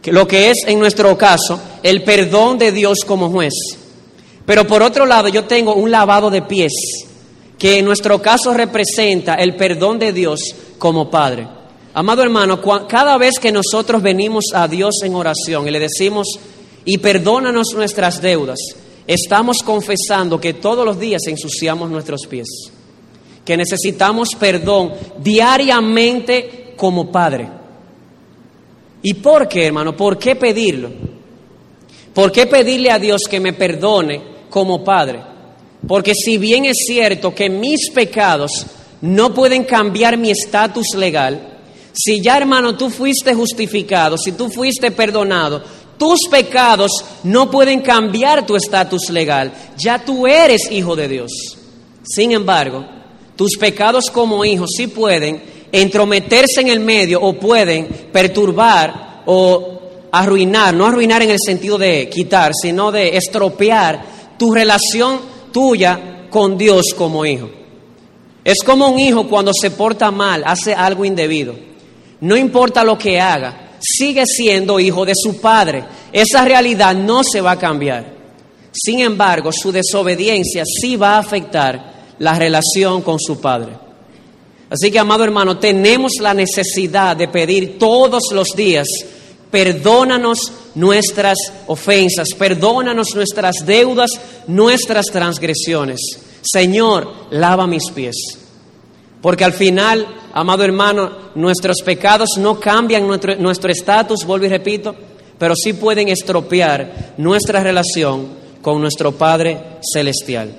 que lo que es en nuestro caso el perdón de Dios como juez. Pero por otro lado yo tengo un lavado de pies, que en nuestro caso representa el perdón de Dios como Padre. Amado hermano, cada vez que nosotros venimos a Dios en oración y le decimos, y perdónanos nuestras deudas. Estamos confesando que todos los días ensuciamos nuestros pies, que necesitamos perdón diariamente como Padre. ¿Y por qué, hermano? ¿Por qué pedirlo? ¿Por qué pedirle a Dios que me perdone como Padre? Porque si bien es cierto que mis pecados no pueden cambiar mi estatus legal, si ya hermano tú fuiste justificado, si tú fuiste perdonado, tus pecados no pueden cambiar tu estatus legal. Ya tú eres hijo de Dios. Sin embargo, tus pecados como hijo sí pueden entrometerse en el medio o pueden perturbar o arruinar, no arruinar en el sentido de quitar, sino de estropear tu relación tuya con Dios como hijo. Es como un hijo cuando se porta mal, hace algo indebido. No importa lo que haga, sigue siendo hijo de su padre. Esa realidad no se va a cambiar. Sin embargo, su desobediencia sí va a afectar la relación con su padre. Así que, amado hermano, tenemos la necesidad de pedir todos los días perdónanos nuestras ofensas, perdónanos nuestras deudas, nuestras transgresiones. Señor, lava mis pies. Porque al final, amado hermano, nuestros pecados no cambian nuestro estatus, vuelvo y repito, pero sí pueden estropear nuestra relación con nuestro Padre Celestial.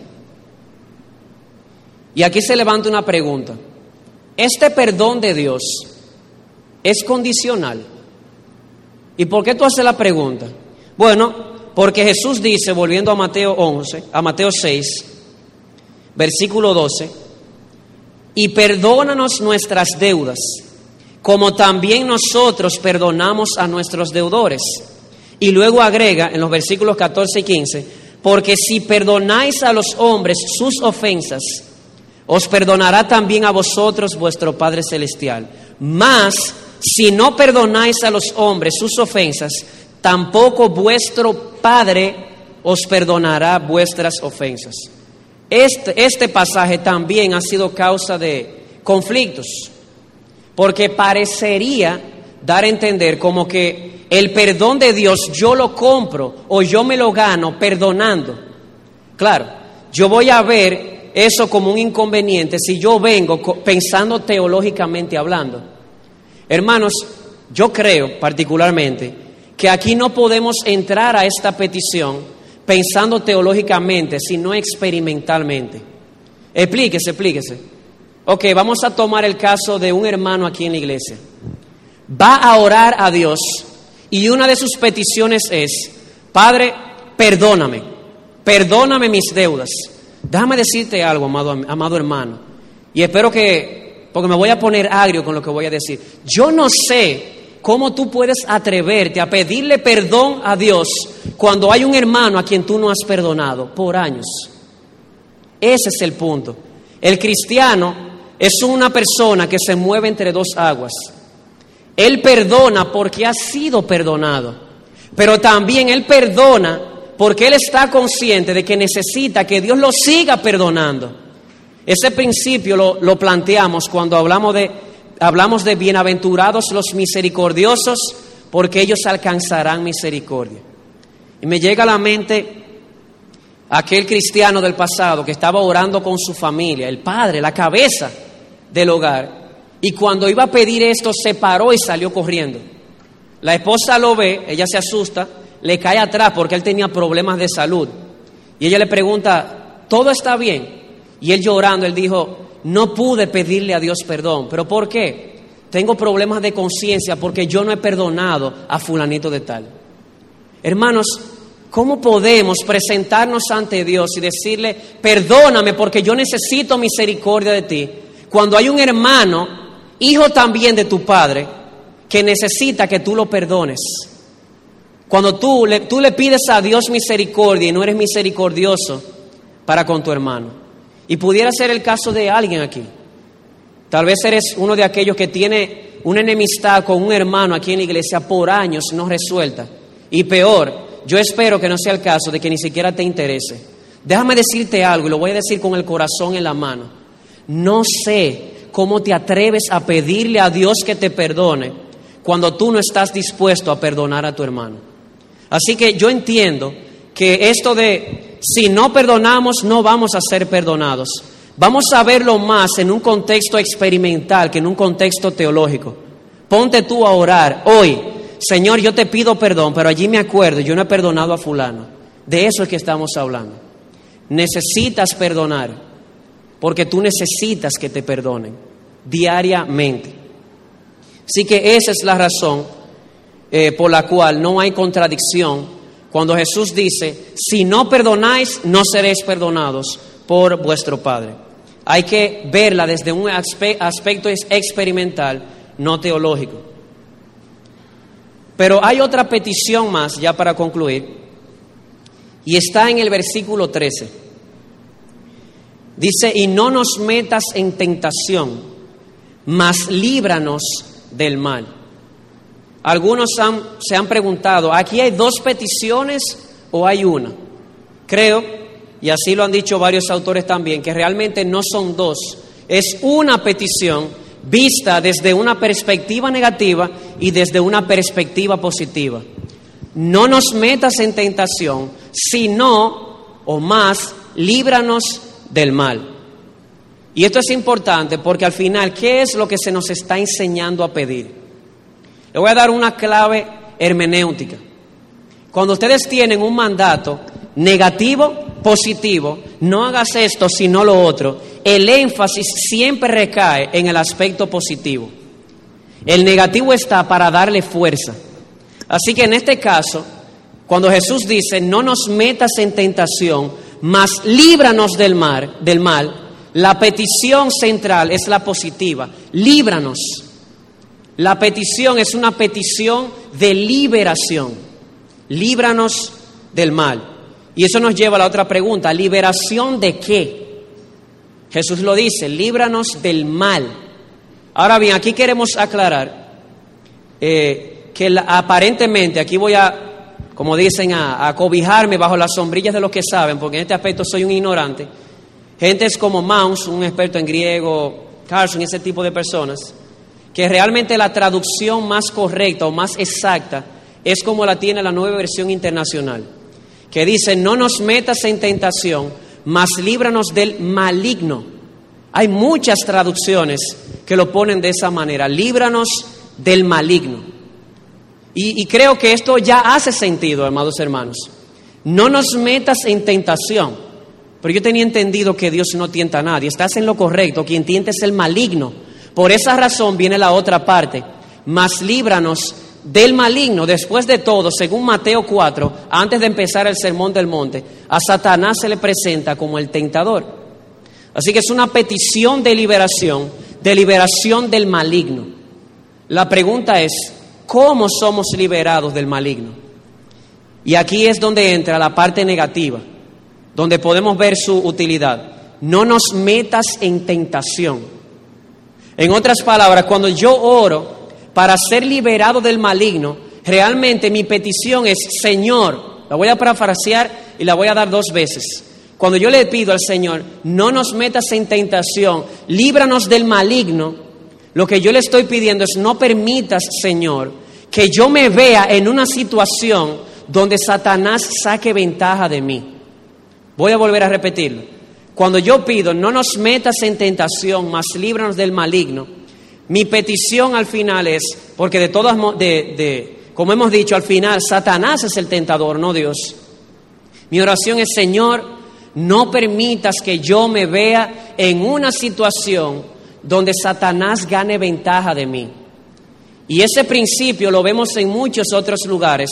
Y aquí se levanta una pregunta. ¿Este perdón de Dios es condicional? ¿Y por qué tú haces la pregunta? Bueno, porque Jesús dice, volviendo a Mateo 11, a Mateo 6, versículo 12, y perdónanos nuestras deudas, como también nosotros perdonamos a nuestros deudores. Y luego agrega en los versículos 14 y 15, porque si perdonáis a los hombres sus ofensas, os perdonará también a vosotros vuestro Padre Celestial. Mas si no perdonáis a los hombres sus ofensas, tampoco vuestro Padre os perdonará vuestras ofensas. Este, este pasaje también ha sido causa de conflictos, porque parecería dar a entender como que el perdón de Dios yo lo compro o yo me lo gano perdonando. Claro, yo voy a ver eso como un inconveniente si yo vengo pensando teológicamente hablando. Hermanos, yo creo particularmente que aquí no podemos entrar a esta petición pensando teológicamente, sino experimentalmente. Explíquese, explíquese. Ok, vamos a tomar el caso de un hermano aquí en la iglesia. Va a orar a Dios y una de sus peticiones es, Padre, perdóname, perdóname mis deudas. Déjame decirte algo, amado, amado hermano, y espero que porque me voy a poner agrio con lo que voy a decir. Yo no sé cómo tú puedes atreverte a pedirle perdón a Dios cuando hay un hermano a quien tú no has perdonado por años. Ese es el punto. El cristiano es una persona que se mueve entre dos aguas. Él perdona porque ha sido perdonado, pero también Él perdona porque Él está consciente de que necesita que Dios lo siga perdonando. Ese principio lo, planteamos cuando hablamos de, hablamos de bienaventurados los misericordiosos, porque ellos alcanzarán misericordia. Y me llega a la mente aquel cristiano del pasado que estaba orando con su familia, el padre, la cabeza del hogar, y cuando iba a pedir esto se paró y salió corriendo. La esposa lo ve, ella se asusta, le cae atrás porque él tenía problemas de salud. Y ella le pregunta, ¿todo está bien? Y él llorando, él dijo, no pude pedirle a Dios perdón. ¿Pero por qué? Tengo problemas de conciencia porque yo no he perdonado a fulanito de tal. Hermanos, ¿cómo podemos presentarnos ante Dios y decirle, perdóname porque yo necesito misericordia de ti? Cuando hay un hermano, hijo también de tu padre, que necesita que tú lo perdones. Cuando tú le, tú le pides a Dios misericordia y no eres misericordioso para con tu hermano. Y pudiera ser el caso de alguien aquí. Tal vez eres uno de aquellos que tiene una enemistad con un hermano aquí en la iglesia por años no resuelta. Y peor, yo espero que no sea el caso de que ni siquiera te interese. Déjame decirte algo y lo voy a decir con el corazón en la mano. No sé cómo te atreves a pedirle a Dios que te perdone cuando tú no estás dispuesto a perdonar a tu hermano. Así que yo entiendo que esto de si no perdonamos, no vamos a ser perdonados. Vamos a verlo más en un contexto experimental que en un contexto teológico. Ponte tú a orar hoy. Señor, yo te pido perdón, pero allí me acuerdo, yo no he perdonado a fulano. De eso es que estamos hablando. Necesitas perdonar, porque tú necesitas que te perdonen diariamente. Así que esa es la razón eh, por la cual no hay contradicción cuando Jesús dice, si no perdonáis, no seréis perdonados por vuestro Padre. Hay que verla desde un aspecto experimental, no teológico. Pero hay otra petición más, ya para concluir, y está en el versículo 13. Dice, y no nos metas en tentación, mas líbranos del mal. Algunos se han preguntado, ¿aquí hay dos peticiones o hay una? Creo, y así lo han dicho varios autores también, que realmente no son dos, es una petición vista desde una perspectiva negativa y desde una perspectiva positiva. No nos metas en tentación, sino, o más, líbranos del mal. Y esto es importante porque al final, ¿qué es lo que se nos está enseñando a pedir? Le voy a dar una clave hermenéutica. Cuando ustedes tienen un mandato negativo, positivo, no hagas esto sino lo otro, el énfasis siempre recae en el aspecto positivo. El negativo está para darle fuerza. Así que en este caso, cuando Jesús dice, no nos metas en tentación, mas líbranos del mal, del mal, la petición central es la positiva, líbranos. La petición es una petición de liberación. Líbranos del mal. Y eso nos lleva a la otra pregunta, ¿liberación de qué? Jesús lo dice, líbranos del mal. Ahora bien, aquí queremos aclarar eh, que aparentemente, aquí voy a, como dicen, a, cobijarme bajo las sombrillas de los que saben, porque en este aspecto soy un ignorante. Gentes como Maus, un experto en griego, Carson, ese tipo de personas, que realmente la traducción más correcta o más exacta es como la tiene la nueva versión internacional, que dice, no nos metas en tentación, mas líbranos del maligno. Hay muchas traducciones que lo ponen de esa manera, líbranos del maligno. Y, creo que esto ya hace sentido, amados hermanos. No nos metas en tentación. Pero yo tenía entendido que Dios no tienta a nadie. Estás en lo correcto. Quien tienta es el maligno. Por esa razón viene la otra parte. Mas líbranos del maligno. Después de todo, según Mateo 4, antes de empezar el sermón del monte, a Satanás se le presenta como el tentador. Así que es una petición de liberación, de liberación del maligno. La pregunta es, ¿cómo somos liberados del maligno? Y aquí es donde entra la parte negativa, donde podemos ver su utilidad. No nos metas en tentación. En otras palabras, cuando yo oro para ser liberado del maligno, realmente mi petición es, Señor, la voy a parafrasear y la voy a dar dos veces. Cuando yo le pido al Señor, no nos metas en tentación, líbranos del maligno, lo que yo le estoy pidiendo es, no permitas, Señor, que yo me vea en una situación donde Satanás saque ventaja de mí. Voy a volver a repetirlo. Cuando yo pido, no nos metas en tentación, mas líbranos del maligno, mi petición al final es, porque de todas, de, de, como hemos dicho, al final Satanás es el tentador, no Dios. Mi oración es, Señor, no permitas que yo me vea en una situación donde Satanás gane ventaja de mí. Y ese principio lo vemos en muchos otros lugares,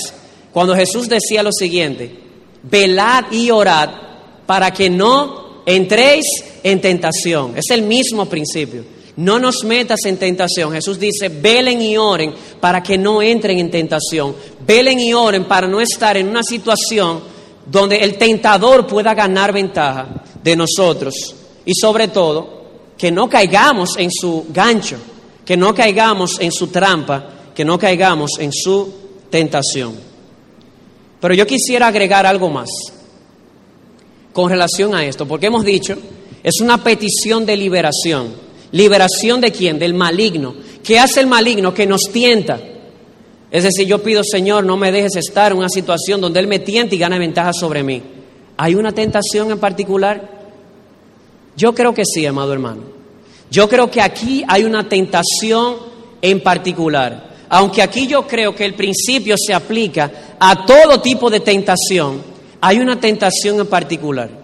cuando Jesús decía lo siguiente, velad y orad para que no entréis en tentación. Es el mismo principio. No nos metas en tentación. Jesús dice, velen y oren para que no entren en tentación. Velen y oren para no estar en una situación donde el tentador pueda ganar ventaja de nosotros. Y sobre todo, que no caigamos en su gancho, que no caigamos en su trampa, que no caigamos en su tentación. Pero yo quisiera agregar algo más con relación a esto, porque hemos dicho, es una petición de liberación. ¿Liberación de quién? Del maligno. ¿Qué hace el maligno? Que nos tienta. Es decir, yo pido, Señor, no me dejes estar en una situación donde Él me tienta y gana ventaja sobre mí. ¿Hay una tentación en particular? Yo creo que sí, amado hermano. Yo creo que aquí hay una tentación en particular. Aunque aquí yo creo que el principio se aplica a todo tipo de tentación, hay una tentación en particular.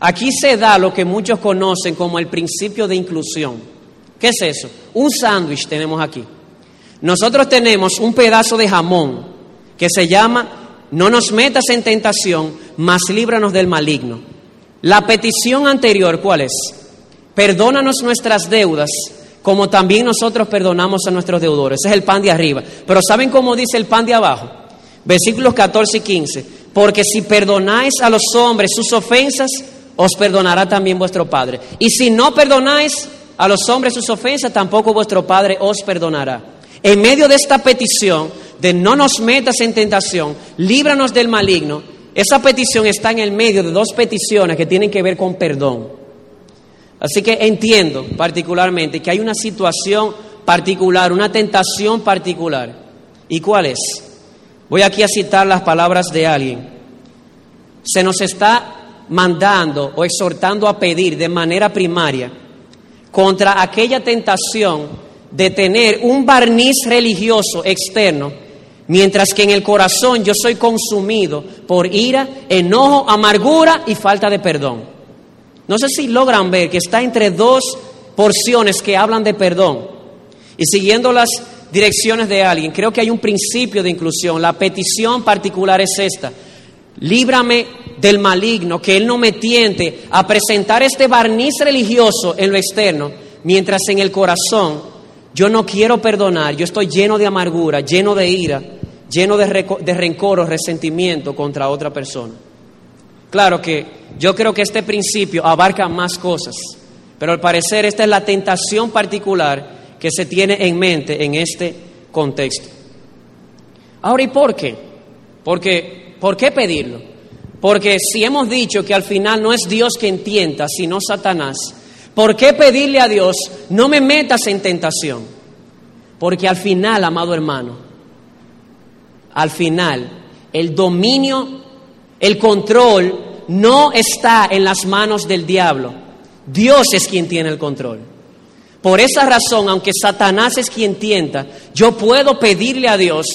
Aquí se da lo que muchos conocen como el principio de inclusión. ¿Qué es eso? Un sándwich tenemos aquí. Nosotros tenemos un pedazo de jamón que se llama no nos metas en tentación, mas líbranos del maligno. La petición anterior, ¿cuál es? Perdónanos nuestras deudas, como también nosotros perdonamos a nuestros deudores. Ese es el pan de arriba. Pero ¿saben cómo dice el pan de abajo? Versículos 14 y 15. Porque si perdonáis a los hombres sus ofensas, os perdonará también vuestro Padre. Y si no perdonáis a los hombres sus ofensas, tampoco vuestro Padre os perdonará. En medio de esta petición de no nos metas en tentación, líbranos del maligno, esa petición está en el medio de dos peticiones que tienen que ver con perdón. Así que entiendo particularmente que hay una situación particular, una tentación particular. ¿Y cuál es? Voy aquí a citar las palabras de alguien. Se nos está mandando o exhortando a pedir de manera primaria contra aquella tentación de tener un barniz religioso externo, mientras que en el corazón yo soy consumido por ira, enojo, amargura y falta de perdón. No sé si logran ver que está entre dos porciones que hablan de perdón. Y siguiendo las direcciones de alguien, creo que hay un principio de inclusión. La petición particular es esta. Líbrame del maligno, que Él no me tiente a presentar este barniz religioso en lo externo, mientras en el corazón yo no quiero perdonar, yo estoy lleno de amargura, lleno de ira, lleno de, de rencor o resentimiento contra otra persona. Claro que yo creo que este principio abarca más cosas, pero al parecer esta es la tentación particular que se tiene en mente en este contexto. Ahora, ¿y por qué? Porque, ¿por qué pedirlo? Porque si hemos dicho que al final no es Dios quien tienta, sino Satanás, ¿por qué pedirle a Dios, no me metas en tentación? Porque al final, amado hermano, al final, el dominio el control no está en las manos del diablo. Dios es quien tiene el control. Por esa razón, aunque Satanás es quien tienta, yo puedo pedirle a Dios,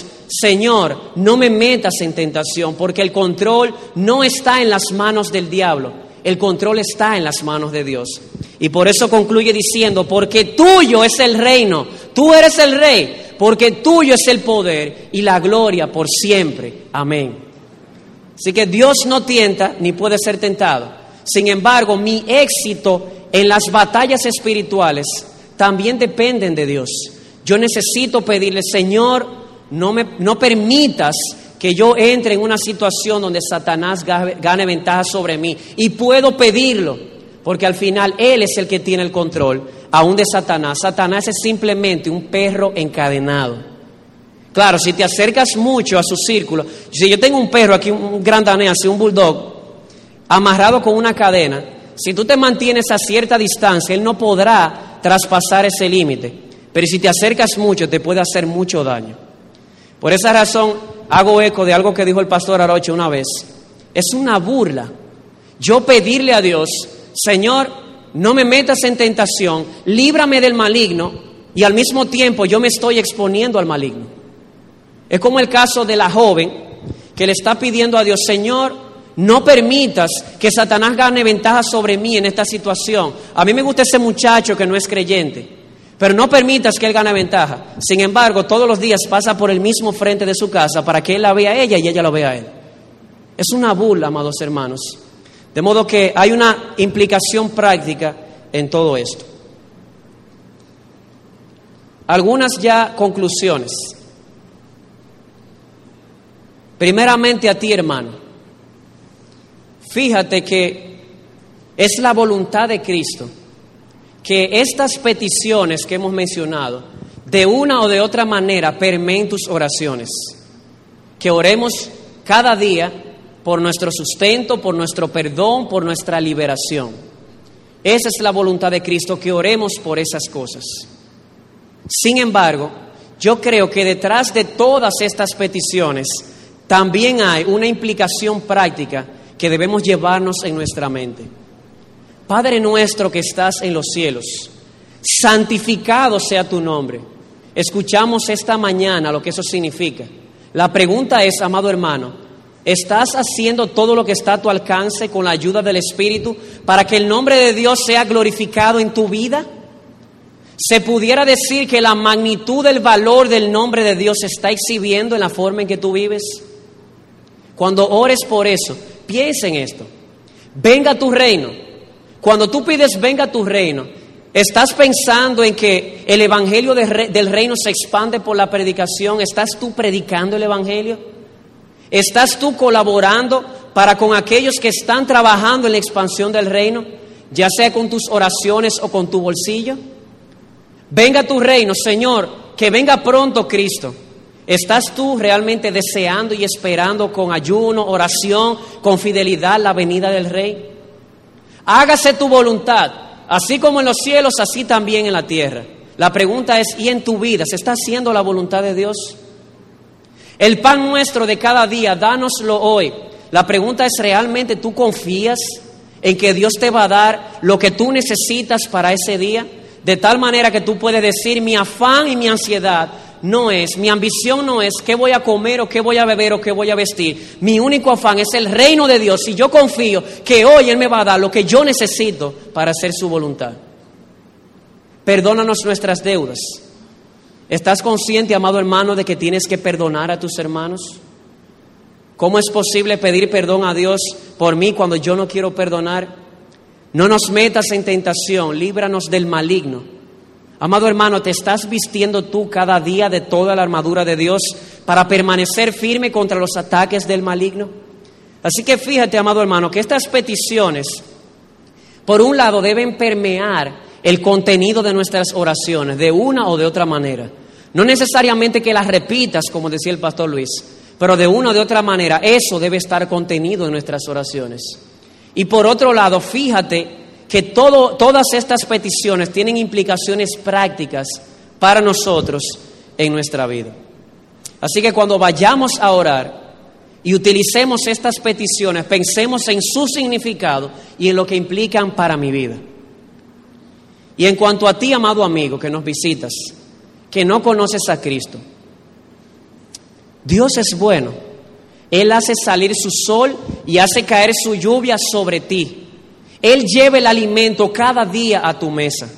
Señor, no me metas en tentación, porque el control no está en las manos del diablo, el control está en las manos de Dios. Y por eso concluye diciendo, porque tuyo es el reino, tú eres el rey, porque tuyo es el poder y la gloria por siempre. Amén. Así que Dios no tienta ni puede ser tentado. Sin embargo, mi éxito en las batallas espirituales también dependen de Dios. Yo necesito pedirle, Señor, no, me, no permitas que yo entre en una situación donde Satanás gane ventaja sobre mí. Y puedo pedirlo, porque al final Él es el que tiene el control, aún de Satanás. Satanás es simplemente un perro encadenado. Claro, si te acercas mucho a su círculo, si yo tengo un perro aquí, un gran danés, así un bulldog, amarrado con una cadena, si tú te mantienes a cierta distancia, él no podrá traspasar ese límite. Pero si te acercas mucho, te puede hacer mucho daño. Por esa razón, hago eco de algo que dijo el pastor Aroche una vez. Es una burla. Yo pedirle a Dios, Señor, no me metas en tentación, líbrame del maligno, y al mismo tiempo yo me estoy exponiendo al maligno. Es como el caso de la joven que le está pidiendo a Dios, Señor, no permitas que Satanás gane ventaja sobre mí en esta situación. A mí me gusta ese muchacho que no es creyente, pero no permitas que él gane ventaja. Sin embargo, todos los días pasa por el mismo frente de su casa para que él la vea a ella y ella lo vea a él. Es una burla, amados hermanos. De modo que hay una implicación práctica en todo esto. Algunas ya conclusiones. Primeramente a ti, hermano. Fíjate que es la voluntad de Cristo que estas peticiones que hemos mencionado, de una o de otra manera, permeen tus oraciones. Que oremos cada día por nuestro sustento, por nuestro perdón, por nuestra liberación. Esa es la voluntad de Cristo, que oremos por esas cosas. Sin embargo, yo creo que detrás de todas estas peticiones también hay una implicación práctica que debemos llevarnos en nuestra mente. Padre nuestro que estás en los cielos, santificado sea tu nombre. Escuchamos esta mañana lo que eso significa. La pregunta es, amado hermano, ¿estás haciendo todo lo que está a tu alcance con la ayuda del Espíritu para que el nombre de Dios sea glorificado en tu vida? Se pudiera decir que la magnitud del valor del nombre de Dios se está exhibiendo en la forma en que tú vives. Cuando ores por eso, piensa en esto. Venga tu reino. Cuando tú pides venga tu reino, ¿Estás pensando en que el Evangelio del reino se expande por la predicación? ¿Estás tú predicando el Evangelio? ¿Estás tú colaborando para con aquellos que están trabajando en la expansión del reino, ya sea con tus oraciones o con tu bolsillo? Venga tu reino, Señor, que venga pronto Cristo. ¿Estás tú realmente deseando y esperando con ayuno, oración, con fidelidad la venida del Rey? Hágase tu voluntad, así como en los cielos, así también en la tierra. La pregunta es, ¿y en tu vida se está haciendo la voluntad de Dios? El pan nuestro de cada día, dánoslo hoy. La pregunta es, ¿realmente tú confías en que Dios te va a dar lo que tú necesitas para ese día? De tal manera que tú puedes decir, mi afán y mi ansiedad no es, mi ambición no es qué voy a comer o qué voy a beber o qué voy a vestir. Mi único afán es el reino de Dios y yo confío que hoy Él me va a dar lo que yo necesito para hacer su voluntad. Perdónanos nuestras deudas. ¿Estás consciente, amado hermano, de que tienes que perdonar a tus hermanos? ¿Cómo es posible pedir perdón a Dios por mí cuando yo no quiero perdonar? No nos metas en tentación, líbranos del maligno. Amado hermano, ¿te estás vistiendo tú cada día de toda la armadura de Dios para permanecer firme contra los ataques del maligno? Así que fíjate, amado hermano, que estas peticiones, por un lado, deben permear el contenido de nuestras oraciones de una o de otra manera. No necesariamente que las repitas, como decía el pastor Luis, pero de una o de otra manera eso debe estar contenido en nuestras oraciones. Y por otro lado, fíjate que todas estas peticiones tienen implicaciones prácticas para nosotros en nuestra vida. Así que cuando vayamos a orar y utilicemos estas peticiones, pensemos en su significado y en lo que implican para mi vida. Y en cuanto a ti, amado amigo, que nos visitas, que no conoces a Cristo, Dios es bueno. Él hace salir su sol y hace caer su lluvia sobre ti él lleva el alimento cada día a tu mesa.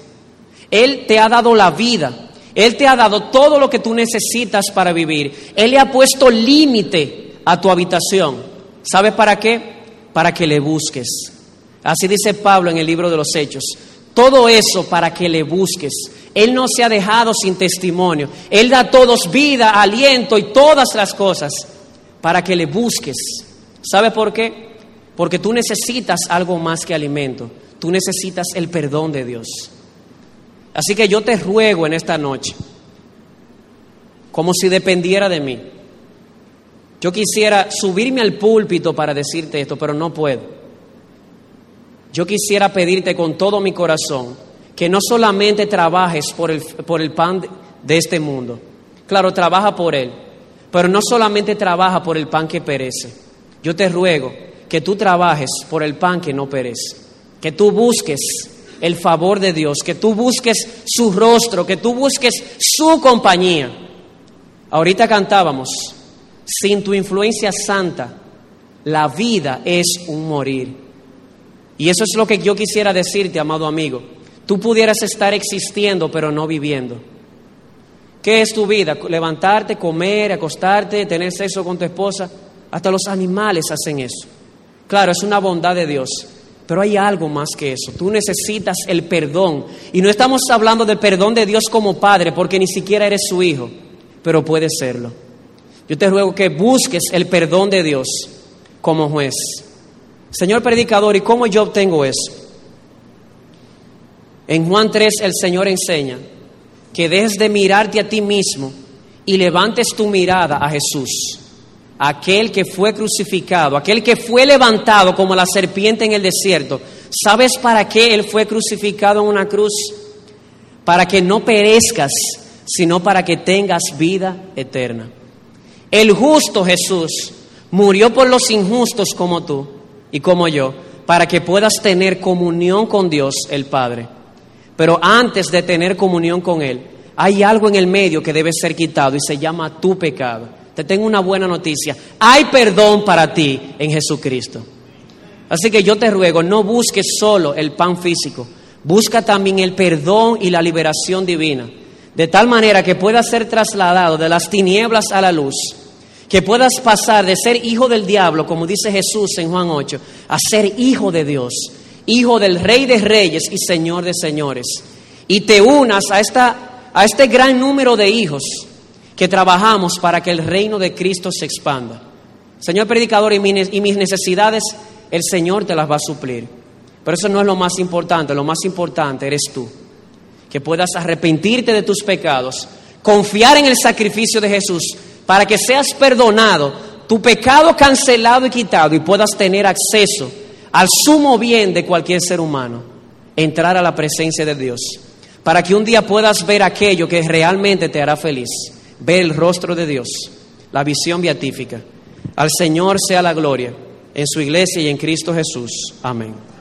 Él te ha dado la vida. Él te ha dado todo lo que tú necesitas para vivir. Él le ha puesto límite a tu habitación. ¿Sabes para qué? Para que le busques. Así dice Pablo en el libro de los Hechos. Todo eso para que le busques. Él no se ha dejado sin testimonio. Él da a todos vida, aliento y todas las cosas para que le busques. ¿Sabe por qué? Porque tú necesitas algo más que alimento. Tú necesitas el perdón de Dios. Así que yo te ruego en esta noche, como si dependiera de mí. Yo quisiera subirme al púlpito para decirte esto, pero no puedo. Yo quisiera pedirte con todo mi corazón que no solamente trabajes por el, por el pan de este mundo. Claro, trabaja por él, pero no solamente trabaja por el pan que perece. Yo te ruego que tú trabajes por el pan que no perece, que tú busques el favor de Dios, que tú busques su rostro, que tú busques su compañía. Ahorita cantábamos, sin tu influencia santa, la vida es un morir. Y eso es lo que yo quisiera decirte, amado amigo. Tú pudieras estar existiendo, pero no viviendo. ¿Qué es tu vida? Levantarte, comer, acostarte, tener sexo con tu esposa. Hasta los animales hacen eso. Claro, es una bondad de Dios, pero hay algo más que eso. Tú necesitas el perdón. Y no estamos hablando del perdón de Dios como Padre, porque ni siquiera eres su Hijo, pero puede serlo. Yo te ruego que busques el perdón de Dios como juez. Señor predicador, ¿y cómo yo obtengo eso? En Juan 3 el Señor enseña que dejes de mirarte a ti mismo y levantes tu mirada a Jesús aquel que fue crucificado, aquel que fue levantado como la serpiente en el desierto. ¿Sabes para qué Él fue crucificado en una cruz? Para que no perezcas, sino para que tengas vida eterna. El justo Jesús murió por los injustos como tú y como yo, para que puedas tener comunión con Dios el Padre. Pero antes de tener comunión con Él, hay algo en el medio que debe ser quitado y se llama tu pecado te tengo una buena noticia. Hay perdón para ti en Jesucristo. Así que yo te ruego, no busques solo el pan físico, busca también el perdón y la liberación divina, de tal manera que puedas ser trasladado de las tinieblas a la luz, que puedas pasar de ser hijo del diablo, como dice Jesús en Juan 8, a ser hijo de Dios, hijo del Rey de Reyes y Señor de Señores. y te unas a, esta, a este gran número de hijos que trabajamos para que el reino de Cristo se expanda. Señor predicador, y mis necesidades el Señor te las va a suplir. Pero eso no es lo más importante, lo más importante eres tú. Que puedas arrepentirte de tus pecados, confiar en el sacrificio de Jesús para que seas perdonado, tu pecado cancelado y quitado y puedas tener acceso al sumo bien de cualquier ser humano, entrar a la presencia de Dios, para que un día puedas ver aquello que realmente te hará feliz, ver el rostro de Dios, la visión beatífica. Al Señor sea la gloria en su iglesia y en Cristo Jesús. Amén.